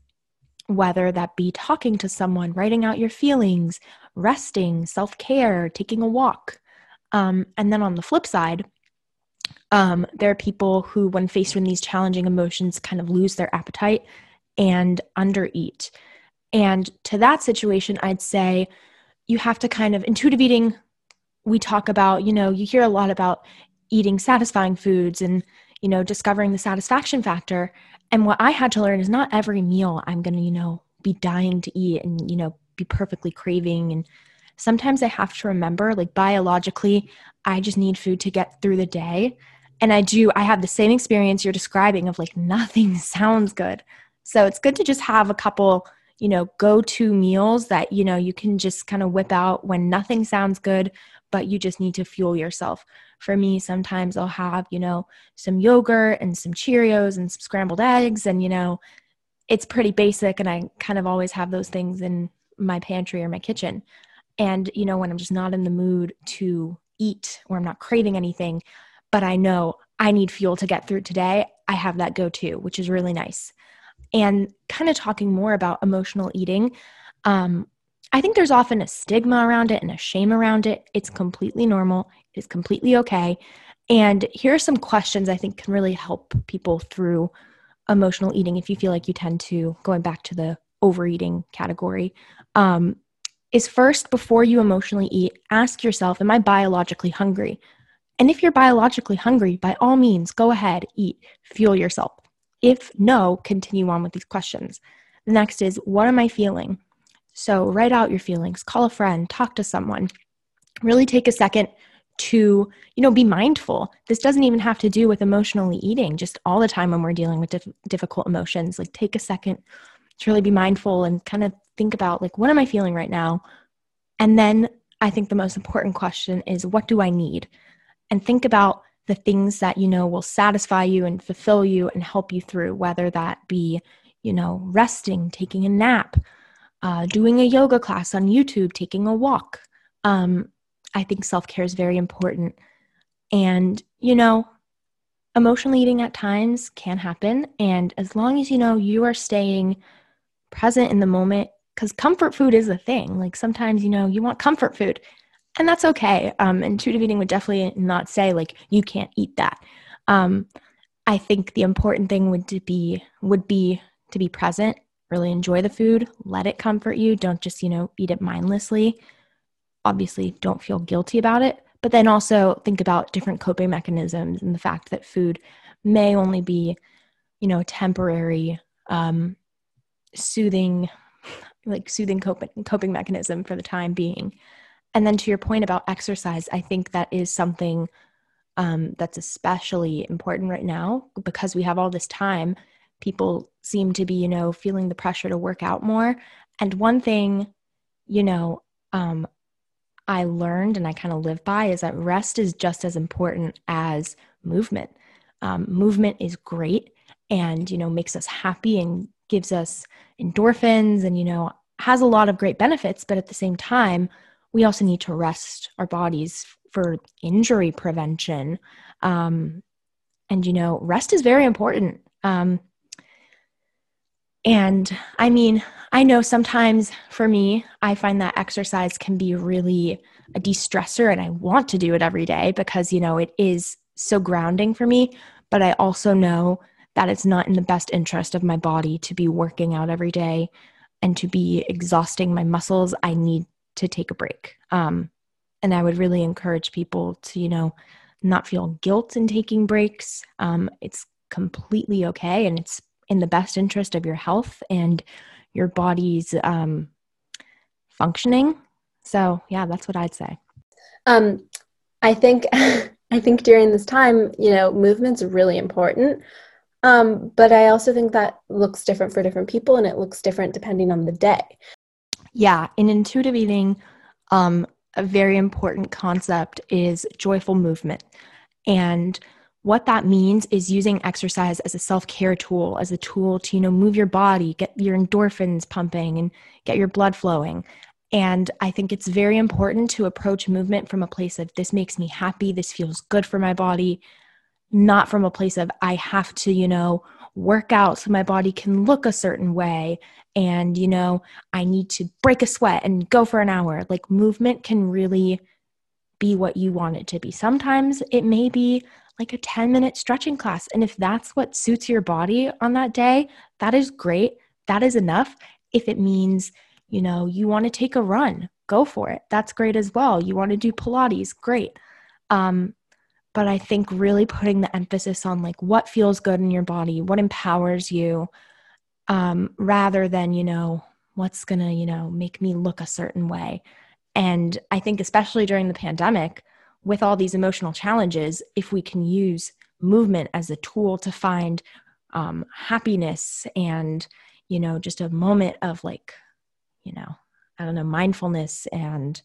whether that be talking to someone, writing out your feelings, resting, self care, taking a walk. Um, and then on the flip side, um, there are people who, when faced with these challenging emotions, kind of lose their appetite and undereat. And to that situation, I'd say you have to kind of intuitive eating we talk about, you know, you hear a lot about eating satisfying foods and, you know, discovering the satisfaction factor. And what I had to learn is not every meal I'm going to, you know, be dying to eat and, you know, be perfectly craving. And sometimes I have to remember, like, biologically, I just need food to get through the day. And I do, I have the same experience you're describing of like, nothing sounds good. So it's good to just have a couple, you know, go to meals that, you know, you can just kind of whip out when nothing sounds good but you just need to fuel yourself. For me, sometimes I'll have, you know, some yogurt and some Cheerios and some scrambled eggs, and, you know, it's pretty basic. And I kind of always have those things in my pantry or my kitchen. And, you know, when I'm just not in the mood to eat or I'm not craving anything, but I know I need fuel to get through today, I have that go to, which is really nice. And kind of talking more about emotional eating, um, I think there's often a stigma around it and a shame around it. It's completely normal, it's completely okay. And here are some questions I think can really help people through emotional eating if you feel like you tend to, going back to the overeating category. Um, is first, before you emotionally eat, ask yourself, Am I biologically hungry? And if you're biologically hungry, by all means, go ahead, eat, fuel yourself. If no, continue on with these questions. The next is, What am I feeling? So write out your feelings, call a friend, talk to someone. Really take a second to, you know, be mindful. This doesn't even have to do with emotionally eating, just all the time when we're dealing with dif- difficult emotions. Like take a second to really be mindful and kind of think about like what am I feeling right now? And then I think the most important question is what do I need? And think about the things that you know will satisfy you and fulfill you and help you through whether that be, you know, resting, taking a nap, uh, doing a yoga class on YouTube, taking a walk. Um, I think self care is very important. And, you know, emotional eating at times can happen. And as long as you know you are staying present in the moment, because comfort food is a thing. Like sometimes, you know, you want comfort food, and that's okay. Um, intuitive eating would definitely not say, like, you can't eat that. Um, I think the important thing would to be would be to be present really enjoy the food, let it comfort you. Don't just, you know, eat it mindlessly. Obviously, don't feel guilty about it, but then also think about different coping mechanisms and the fact that food may only be, you know, temporary, um, soothing, like soothing coping, coping mechanism for the time being. And then to your point about exercise, I think that is something um, that's especially important right now because we have all this time. People seem to be, you know, feeling the pressure to work out more. And one thing, you know, um, I learned and I kind of live by is that rest is just as important as movement. Um, movement is great and, you know, makes us happy and gives us endorphins and, you know, has a lot of great benefits. But at the same time, we also need to rest our bodies for injury prevention. Um, and, you know, rest is very important. Um, and I mean, I know sometimes for me, I find that exercise can be really a de stressor, and I want to do it every day because, you know, it is so grounding for me. But I also know that it's not in the best interest of my body to be working out every day and to be exhausting my muscles. I need to take a break. Um, and I would really encourage people to, you know, not feel guilt in taking breaks. Um, it's completely okay and it's in the best interest of your health and your body's um, functioning. So yeah, that's what I'd say. Um, I think I think during this time, you know, movement's really important. Um, but I also think that looks different for different people and it looks different depending on the day. Yeah, in intuitive eating, um, a very important concept is joyful movement. And what that means is using exercise as a self-care tool as a tool to you know move your body get your endorphins pumping and get your blood flowing. And i think it's very important to approach movement from a place of this makes me happy. This feels good for my body. Not from a place of i have to you know work out so my body can look a certain way and you know i need to break a sweat and go for an hour. Like movement can really be what you want it to be. Sometimes it may be like a 10 minute stretching class. And if that's what suits your body on that day, that is great. That is enough. If it means, you know, you want to take a run, go for it. That's great as well. You want to do Pilates, great. Um, but I think really putting the emphasis on like what feels good in your body, what empowers you, um, rather than, you know, what's going to, you know, make me look a certain way. And I think, especially during the pandemic, with all these emotional challenges, if we can use movement as a tool to find um, happiness and, you know, just a moment of like, you know, I don't know, mindfulness and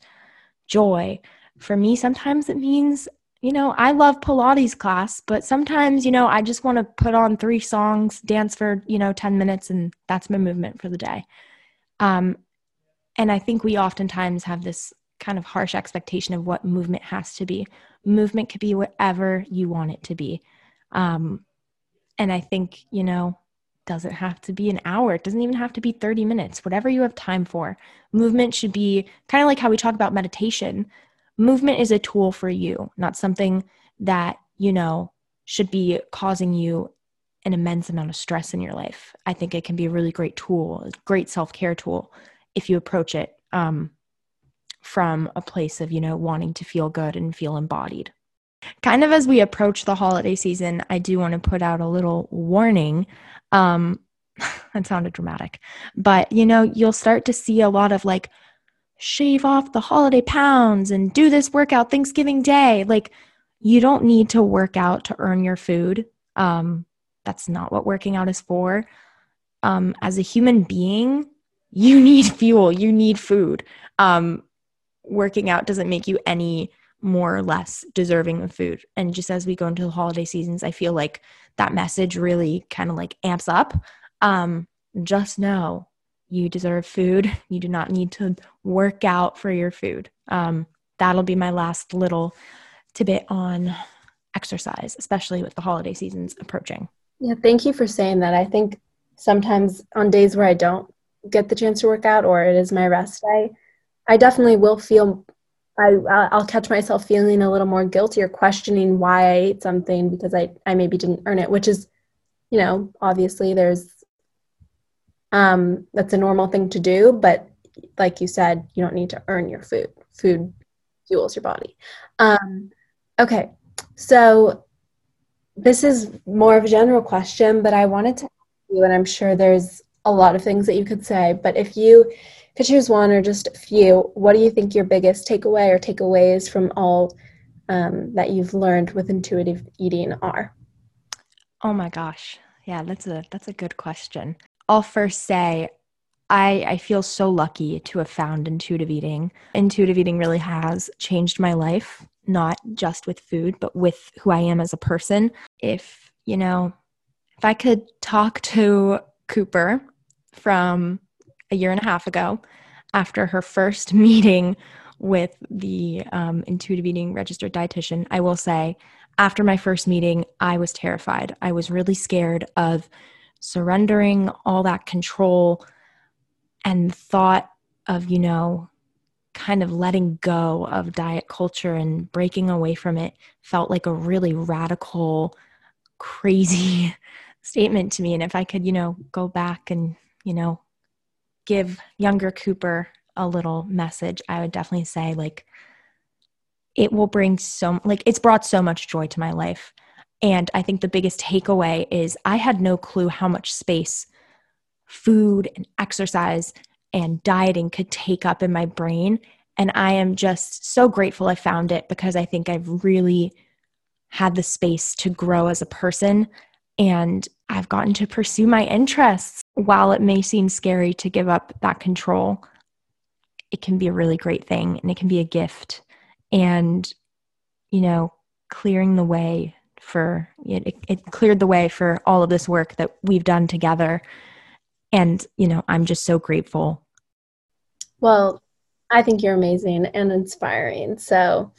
joy. For me, sometimes it means, you know, I love Pilates class, but sometimes, you know, I just want to put on three songs, dance for, you know, 10 minutes, and that's my movement for the day. Um, and I think we oftentimes have this kind of harsh expectation of what movement has to be. Movement could be whatever you want it to be. Um, and I think, you know, doesn't have to be an hour. It doesn't even have to be 30 minutes, whatever you have time for. Movement should be kind of like how we talk about meditation. Movement is a tool for you, not something that, you know, should be causing you an immense amount of stress in your life. I think it can be a really great tool, a great self care tool if you approach it um, from a place of, you know, wanting to feel good and feel embodied. Kind of as we approach the holiday season, I do want to put out a little warning. Um, that sounded dramatic, but you know, you'll start to see a lot of like, shave off the holiday pounds and do this workout Thanksgiving Day. Like, you don't need to work out to earn your food. Um, that's not what working out is for. Um, as a human being, you need fuel, you need food. Um, working out doesn't make you any more or less deserving of food. And just as we go into the holiday seasons, I feel like that message really kind of like amps up. Um, just know you deserve food. You do not need to work out for your food. Um, that'll be my last little tidbit on exercise, especially with the holiday seasons approaching. Yeah, thank you for saying that. I think sometimes on days where I don't get the chance to work out or it is my rest day, I definitely will feel I I'll catch myself feeling a little more guilty or questioning why I ate something because I I maybe didn't earn it, which is you know, obviously there's um that's a normal thing to do, but like you said, you don't need to earn your food. Food fuels your body. Um okay. So this is more of a general question, but I wanted to ask you and I'm sure there's a lot of things that you could say, but if you could choose one or just a few, what do you think your biggest takeaway or takeaways from all um, that you've learned with intuitive eating are? Oh my gosh. Yeah, that's a that's a good question. I'll first say I, I feel so lucky to have found intuitive eating. Intuitive eating really has changed my life, not just with food, but with who I am as a person. If, you know, if I could talk to Cooper from a year and a half ago after her first meeting with the um, intuitive eating registered dietitian, I will say after my first meeting, I was terrified. I was really scared of surrendering all that control and thought of, you know, kind of letting go of diet culture and breaking away from it felt like a really radical, crazy statement to me. And if I could, you know, go back and, you know, give younger Cooper a little message, I would definitely say, like, it will bring so, like, it's brought so much joy to my life. And I think the biggest takeaway is I had no clue how much space food and exercise and dieting could take up in my brain. And I am just so grateful I found it because I think I've really had the space to grow as a person and I've gotten to pursue my interests. While it may seem scary to give up that control, it can be a really great thing and it can be a gift. And, you know, clearing the way for it, it cleared the way for all of this work that we've done together and, you know, I'm just so grateful. Well, I think you're amazing and inspiring. So,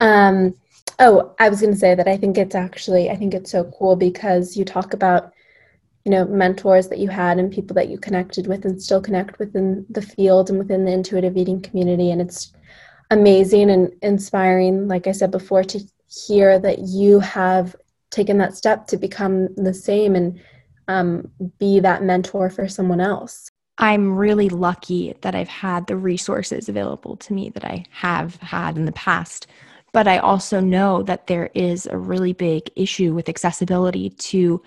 um, oh, I was going to say that I think it's actually, I think it's so cool because you talk about, you know, mentors that you had and people that you connected with and still connect within the field and within the intuitive eating community. And it's amazing and inspiring, like I said before, to hear that you have taken that step to become the same and um, be that mentor for someone else. I'm really lucky that I've had the resources available to me that I have had in the past. But I also know that there is a really big issue with accessibility to,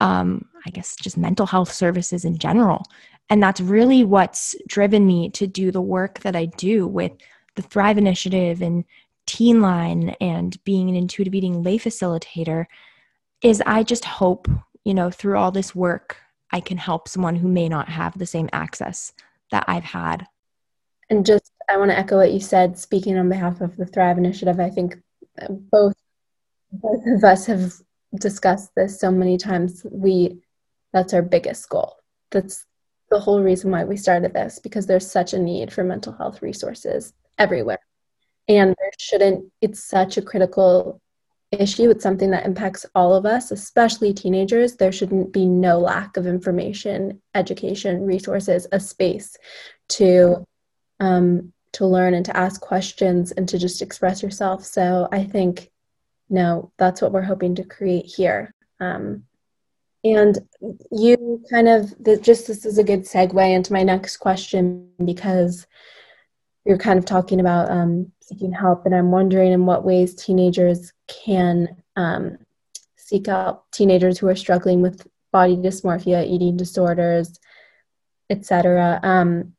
um, I guess, just mental health services in general. And that's really what's driven me to do the work that I do with the Thrive Initiative and Teen Line and being an intuitive eating lay facilitator. Is I just hope you know, through all this work, I can help someone who may not have the same access that I've had. And just, I want to echo what you said, speaking on behalf of the Thrive Initiative. I think uh, both both of us have discussed this so many times. We, that's our biggest goal. That's the whole reason why we started this because there's such a need for mental health resources everywhere. And there shouldn't, it's such a critical issue. It's something that impacts all of us, especially teenagers. There shouldn't be no lack of information, education, resources, a space to um, to learn and to ask questions and to just express yourself. So I think, no, that's what we're hoping to create here. Um, and you kind of just this is a good segue into my next question because you're kind of talking about um, seeking help, and I'm wondering in what ways teenagers can um, seek out teenagers who are struggling with body dysmorphia, eating disorders, etc. Um,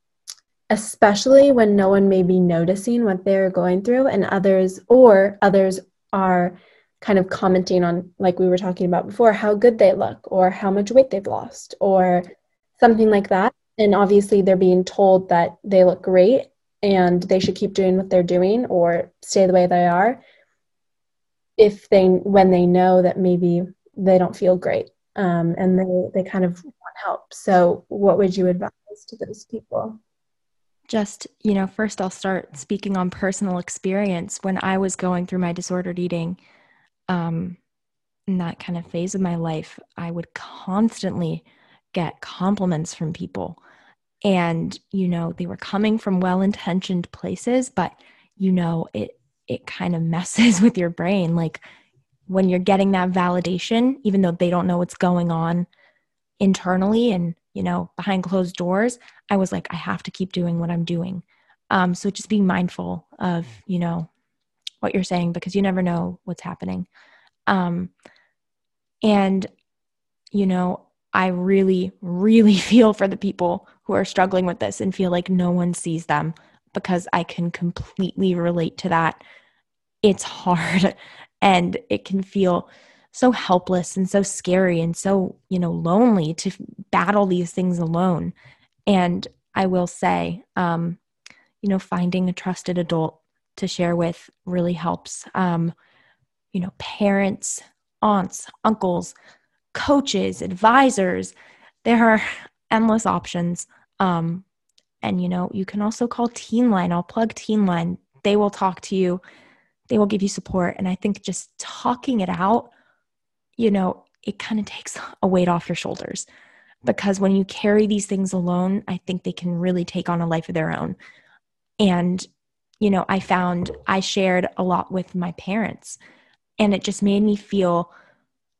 especially when no one may be noticing what they're going through, and others or others are kind of commenting on, like we were talking about before, how good they look, or how much weight they've lost, or something like that. And obviously, they're being told that they look great and they should keep doing what they're doing or stay the way they are if they when they know that maybe they don't feel great um, and they they kind of want help. So what would you advise to those people? Just you know first i'll start speaking on personal experience. When i was going through my disordered eating um, in that kind of phase of my life i would constantly get compliments from people. And you know they were coming from well-intentioned places but you know it it kind of messes with your brain. Like when you're getting that validation even though they don't know what's going on internally and you know behind closed doors i was like i have to keep doing what i'm doing. Um, so just being mindful of you know what you're saying because you never know what's happening um, and you know I really, really feel for the people who are struggling with this and feel like no one sees them because I can completely relate to that. it's hard and it can feel so helpless and so scary and so, you know, lonely to battle these things alone. And I will say, um, you know, finding a trusted adult to share with really helps. Um, you know, parents, aunts, uncles, coaches, advisors. There are endless options. Um, and, you know, you can also call Teen Line. I'll plug Teen Line. They will talk to you, they will give you support. And I think just talking it out, you know, it kind of takes a weight off your shoulders because when you carry these things alone, I think they can really take on a life of their own. And, you know, I found I shared a lot with my parents, and it just made me feel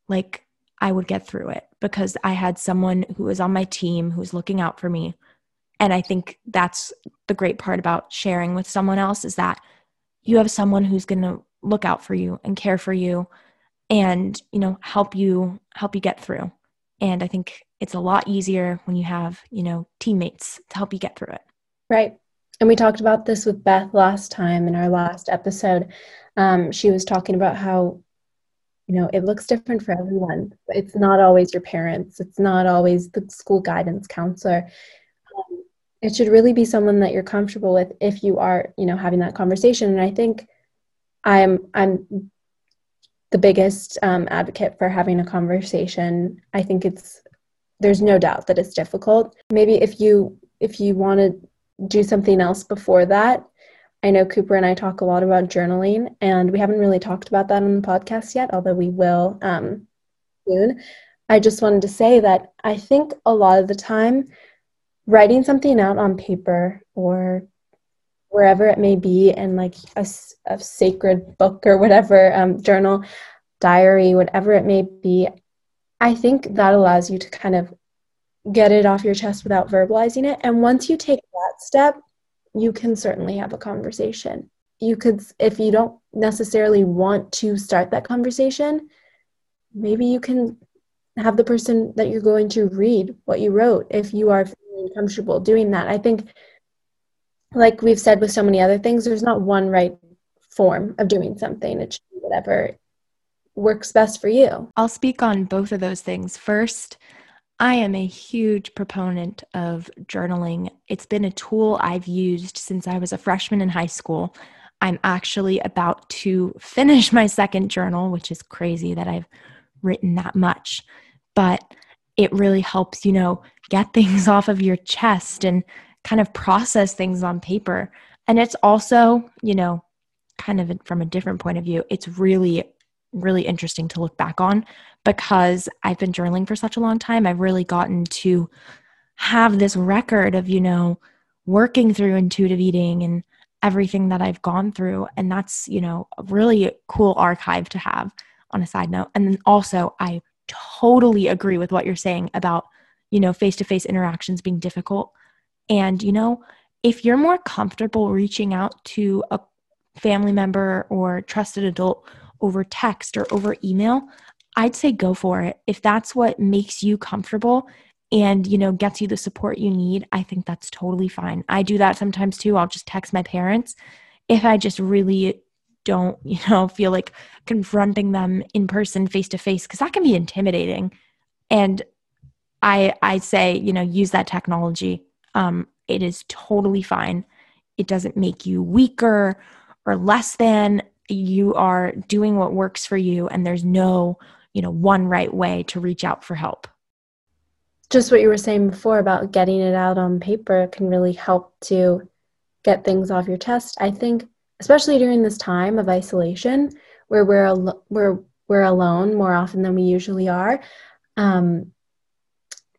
like I would get through it because I had someone who was on my team who was looking out for me. And I think that's the great part about sharing with someone else is that you have someone who's going to look out for you and care for you and, you know, help you help you get through. And I think it's a lot easier when you have, you know, teammates to help you get through it. Right. And we talked about this with Beth last time in our last episode. Um, she was talking about how you know it looks different for everyone. It's not always your parents. It's not always the school guidance counselor. Um, it should really be someone that you're comfortable with if you are you know having that conversation. And i think i'm i'm the biggest um, advocate for having a conversation. I think it's there's no doubt that it's difficult. Maybe if you if you want to do something else before that I know Cooper and I talk a lot about journaling, and we haven't really talked about that on the podcast yet, although we will um, soon. I just wanted to say that I think a lot of the time, writing something out on paper or wherever it may be, and like a, a sacred book or whatever, um, journal, diary, whatever it may be, I think that allows you to kind of get it off your chest without verbalizing it. And once you take that step, you can certainly have a conversation. You could, if you don't necessarily want to start that conversation, maybe you can have the person that you're going to read what you wrote if you are feeling comfortable doing that. I think, like we've said with so many other things, there's not one right form of doing something. It should be whatever works best for you. I'll speak on both of those things. First, I am a huge proponent of journaling. It's been a tool I've used since I was a freshman in high school. I'm actually about to finish my second journal, which is crazy that I've written that much. But it really helps, you know, get things off of your chest and kind of process things on paper. And it's also, you know, kind of from a different point of view, it's really really interesting to look back on because I've been journaling for such a long time. I've really gotten to have this record of, you know, working through intuitive eating and everything that I've gone through. And that's, you know, a really cool archive to have on a side note. And then also, I totally agree with what you're saying about, you know, face to face interactions being difficult. And, you know, if you're more comfortable reaching out to a family member or trusted adult over text or over email, I'd say go for it. If that's what makes you comfortable and, you know, gets you the support you need, I think that's totally fine. I do that sometimes too. I'll just text my parents if I just really don't, you know, feel like confronting them in person face to face because that can be intimidating. And I I say, you know, use that technology. Um, it is totally fine. It doesn't make you weaker or less than you are doing what works for you and there's no you know one right way to reach out for help. Just what you were saying before about getting it out on paper can really help to get things off your chest. I think especially during this time of isolation where we're al- we're we're alone more often than we usually are um,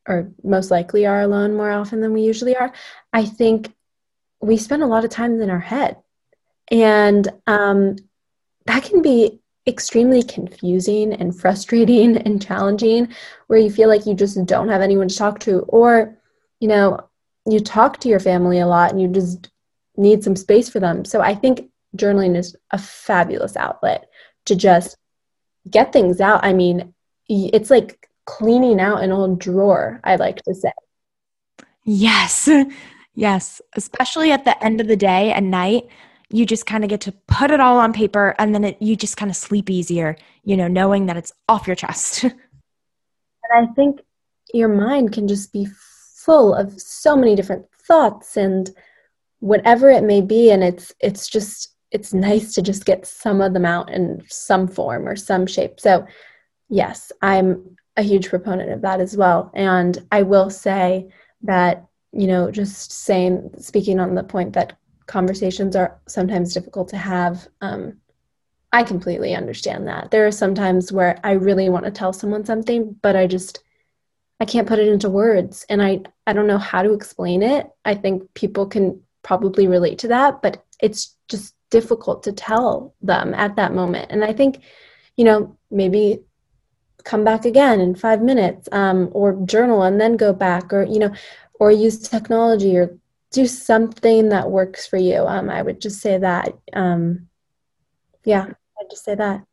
or most likely are alone more often than we usually are i think we spend a lot of time in our head. And um, that can be extremely confusing and frustrating and challenging where you feel like you just don't have anyone to talk to or you know you talk to your family a lot and you just need some space for them. So i think journaling is a fabulous outlet to just get things out. I mean it's like cleaning out an old drawer i like to say. Yes. Yes. Especially at the end of the day at night you just kind of get to put it all on paper and then it, you just kind of sleep easier, you know, knowing that it's off your chest. and I think your mind can just be full of so many different thoughts and whatever it may be and it's it's just it's nice to just get some of them out in some form or some shape. So, yes, I'm a huge proponent of that as well. And I will say that, you know, just saying, speaking on the point that conversations are sometimes difficult to have, um, I completely understand that. There are some times where I really want to tell someone something, but I just, I can't put it into words and I, I don't know how to explain it. I think people can probably relate to that, but it's just difficult to tell them at that moment. And I think, you know, maybe come back again in five minutes um, or journal and then go back or, you know, or use technology or do something that works for you. Um, I would just say that. Um, yeah, I'd just say that.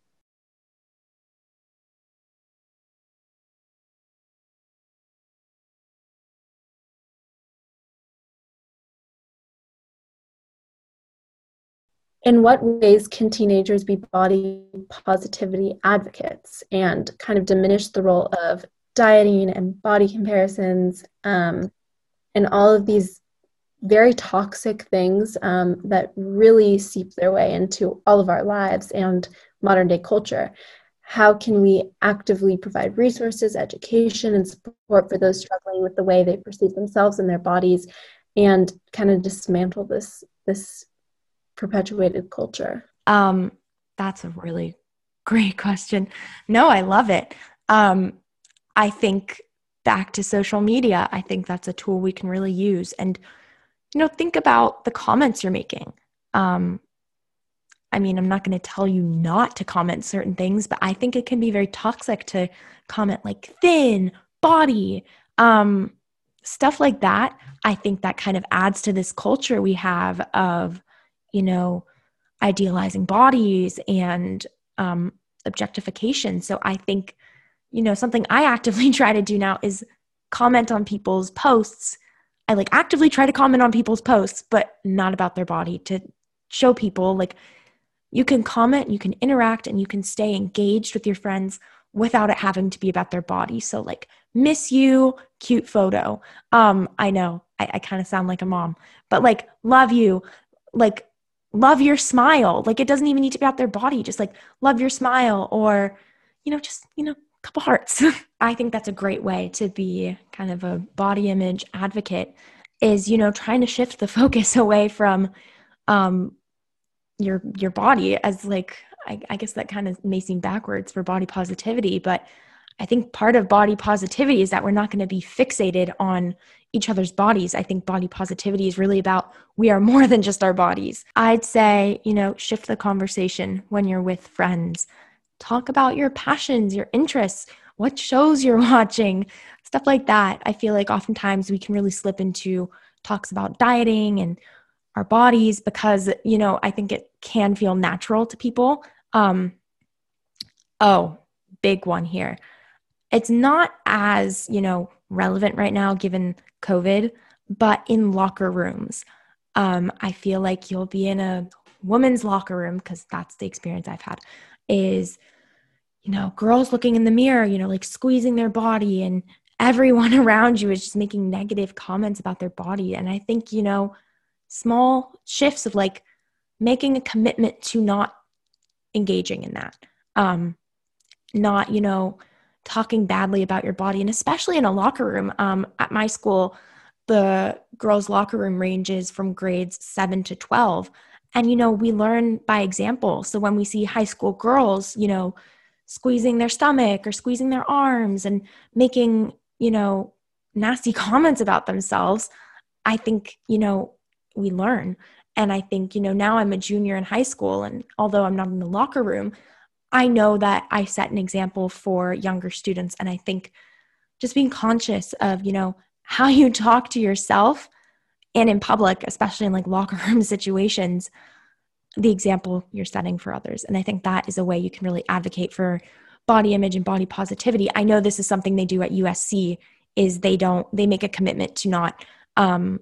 in what ways can teenagers be body positivity advocates and kind of diminish the role of dieting and body comparisons um, and all of these very toxic things um, that really seep their way into all of our lives and modern day culture? How can we actively provide resources, education, and support for those struggling with the way they perceive themselves and their bodies, and kind of dismantle this this perpetuated culture? Um, that's a really great question. No, I love it. Um, I think back to social media, I think that's a tool we can really use. And, you know, think about the comments you're making. Um, I mean, I'm not going to tell you not to comment certain things, but I think it can be very toxic to comment like thin, body, um, stuff like that. I think that kind of adds to this culture we have of you know, idealizing bodies and um, objectification. So I think, you know, something I actively try to do now is comment on people's posts. I like actively try to comment on people's posts, but not about their body to show people like you can comment, you can interact, and you can stay engaged with your friends without it having to be about their body. So like miss you, cute photo. Um, I know I, I kind of sound like a mom, but like love you, like love your smile. Like it doesn't even need to be about their body, just like love your smile or, you know, just, you know, a couple hearts. I think that's a great way to be kind of a body image advocate is, you know, trying to shift the focus away from um your your body as like I, I guess that kind of may seem backwards for body positivity, but I think part of body positivity is that we're not going to be fixated on each other's bodies. I think body positivity is really about we are more than just our bodies. I'd say, you know, shift the conversation when you're with friends. Talk about your passions, your interests, what shows you're watching, stuff like that. I feel like oftentimes we can really slip into talks about dieting and our bodies because, you know, I think it can feel natural to people. Um, oh, big one here. It's not as, you know, relevant right now given COVID, but in locker rooms. Um, I feel like you'll be in a woman's locker room because that's the experience I've had is, you know, girls looking in the mirror, you know, like squeezing their body and everyone around you is just making negative comments about their body. And I think, you know, small shifts of like making a commitment to not engaging in that. Um, not, you know, talking badly about your body, and especially in a locker room. Um, at my school, the girls' locker room ranges from grades seven to 12. And, you know, we learn by example. So when we see high school girls, you know, squeezing their stomach or squeezing their arms and making, you know, nasty comments about themselves, I think, you know, we learn. And I think, you know, now I'm a junior in high school, and although I'm not in the locker room, I know that I set an example for younger students. And I think just being conscious of, you know, how you talk to yourself and in public, especially in like locker room situations, the example you're setting for others. And I think that is a way you can really advocate for body image and body positivity. I know this is something they do at USC is they don't they make a commitment to not um,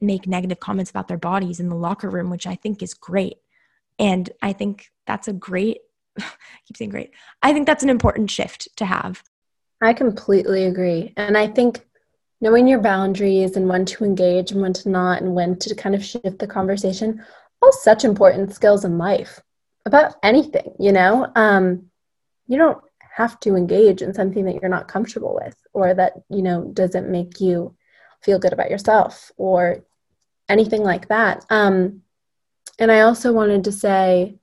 make negative comments about their bodies in the locker room, which I think is great. And I think that's a great, I keep saying great. I think that's an important shift to have. I completely agree. And I think knowing your boundaries and when to engage and when to not, and when to kind of shift the conversation, all such important skills in life about anything, you know? Um, you don't have to engage in something that you're not comfortable with or that, you know, doesn't make you feel good about yourself or anything like that. Um, and I also wanted to say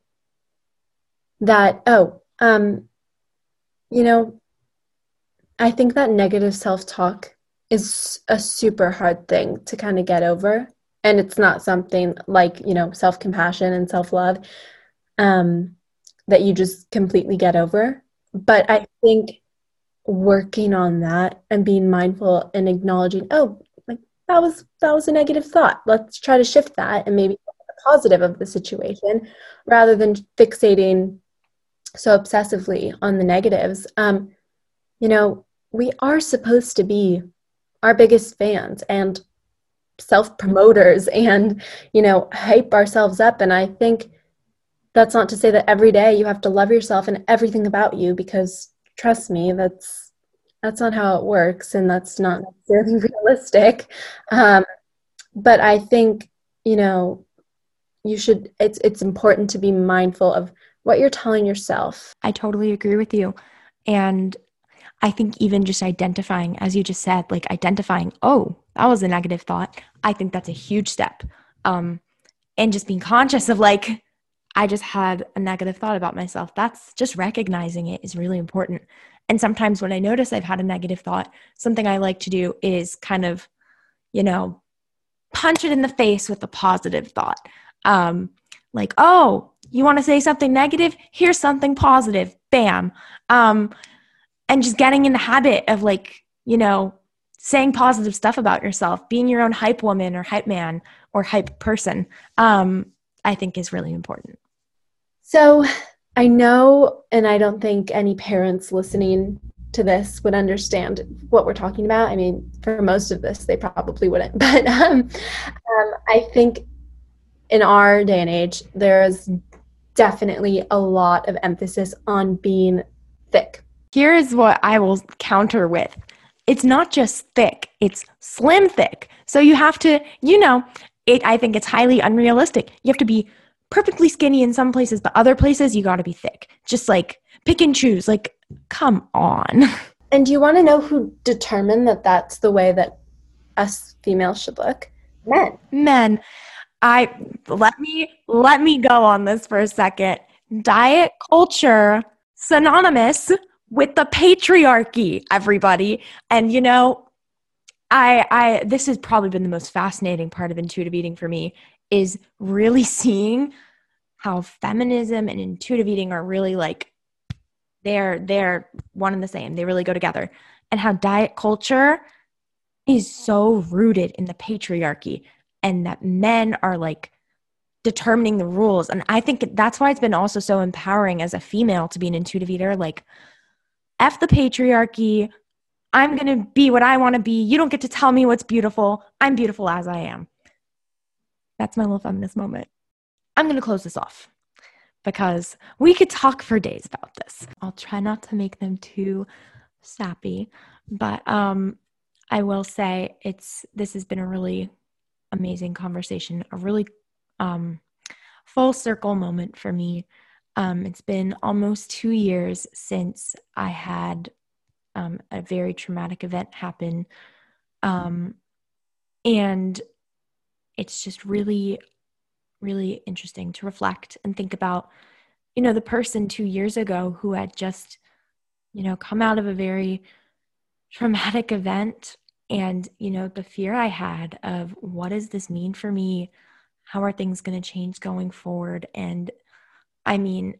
that, oh, um, you know, I think that negative self talk is a super hard thing to kind of get over. And it's not something like, you know, self compassion and self love um, that you just completely get over. But I think working on that and being mindful and acknowledging, oh, like that was that was a negative thought. Let's try to shift that and maybe the positive of the situation rather than fixating so obsessively on the negatives. Um, you know, we are supposed to be our biggest fans and self promoters and, you know, hype ourselves up. And I think that's not to say that every day you have to love yourself and everything about you because trust me, that's that's not how it works and that's not necessarily realistic. Um, but I think, you know, you should it's it's important to be mindful of what you're telling yourself. I totally agree with you. And I think even just identifying, as you just said, like identifying, oh, that was a negative thought. I think that's a huge step. Um, and just being conscious of like, I just had a negative thought about myself. That's just recognizing it is really important. And sometimes when I notice I've had a negative thought, something I like to do is kind of, you know, punch it in the face with a positive thought. Um, like, oh, you want to say something negative? Here's something positive. Bam. Um, and just getting in the habit of like, you know, saying positive stuff about yourself, being your own hype woman or hype man or hype person, um, I think is really important. So I know, and I don't think any parents listening to this would understand what we're talking about. I mean, for most of this, they probably wouldn't. But um, um, I think in our day and age, there is definitely a lot of emphasis on being thick. Here is what I will counter with it's not just thick, it's slim thick. So you have to, you know, it, I think it's highly unrealistic. You have to be perfectly skinny in some places, but other places you got to be thick. Just like pick and choose. Like, come on. And do you want to know who determined that that's the way that us females should look? Men. Men. I let me let me go on this for a second. Diet culture synonymous with the patriarchy, everybody. And you know, I I this has probably been the most fascinating part of intuitive eating for me is really seeing how feminism and intuitive eating are really like they're they're one and the same. They really go together. And how diet culture is so rooted in the patriarchy and that men are like determining the rules. And I think that's why it's been also so empowering as a female to be an intuitive eater. Like, F the patriarchy. I'm going to be what I want to be. You don't get to tell me what's beautiful. I'm beautiful as I am. That's my little feminist moment. I'm going to close this off because we could talk for days about this. I'll try not to make them too sappy, but um, I will say it's this has been a really amazing conversation, a really um, full circle moment for me. Um, it's been almost two years since I had um, a very traumatic event happen. Um, and it's just really, really interesting to reflect and think about, you know, the person two years ago who had just, you know, come out of a very traumatic event and, you know, the fear I had of what does this mean for me? How are things going to change going forward? And I mean,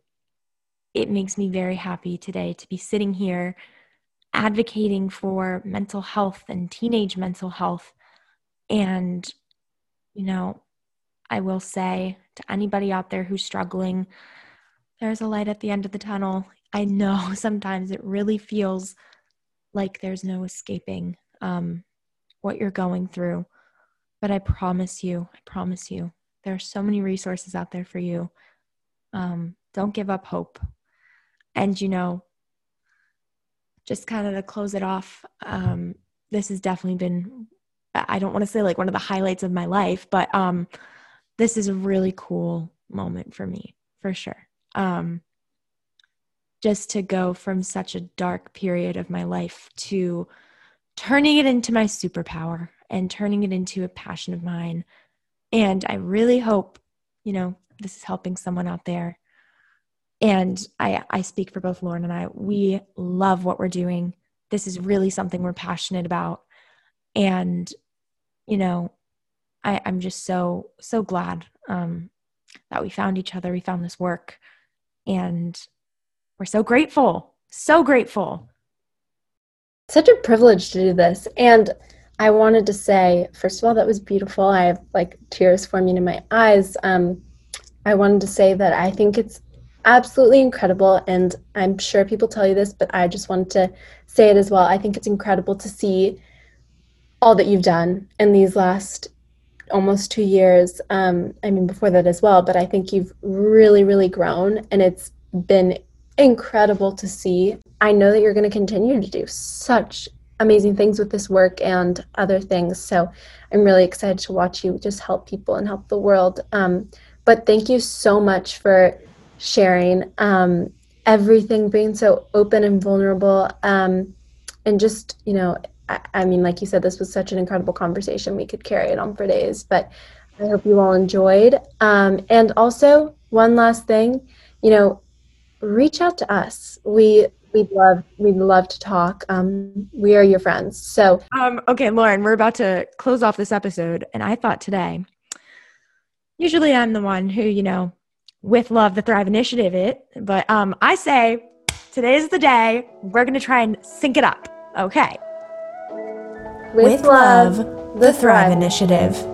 it makes me very happy today to be sitting here advocating for mental health and teenage mental health and you know, I will say to anybody out there who's struggling, there's a light at the end of the tunnel. I know sometimes it really feels like there's no escaping um, what you're going through. But I promise you, I promise you, there are so many resources out there for you. Um, don't give up hope. And, you know, just kind of to close it off, um, this has definitely been, I don't want to say like one of the highlights of my life, but um, this is a really cool moment for me, for sure. Um, just to go from such a dark period of my life to turning it into my superpower and turning it into a passion of mine. And I really hope, you know, this is helping someone out there. And I, I speak for both Lauren and I. We love what we're doing. This is really something we're passionate about. And, you know, I, I'm just so, so glad um, that we found each other. We found this work. And we're so grateful, so grateful. Such a privilege to do this. And I wanted to say, first of all, that was beautiful. I have like tears forming in my eyes. Um, I wanted to say that I think it's absolutely incredible. And I'm sure people tell you this, but I just wanted to say it as well. I think it's incredible to see all that you've done in these last almost two years. Um, I mean, before that as well, but I think you've really, really grown and it's been incredible to see. I know that you're going to continue to do such amazing things with this work and other things. So I'm really excited to watch you just help people and help the world. Um, but thank you so much for sharing um, everything, being so open and vulnerable. Um, and just, you know, I, I mean, like you said, this was such an incredible conversation. We could carry it on for days, but I hope you all enjoyed. Um, and also, one last thing, you know, reach out to us. We we'd love we'd love to talk. Um, we are your friends. So um, okay, Lauren, we're about to close off this episode, and I thought today. Usually, I'm the one who you know, with love, the Thrive Initiative, it. But um, I say today's the day. We're gonna try and sync it up. Okay. With, with love, the Thrive, Thrive Initiative.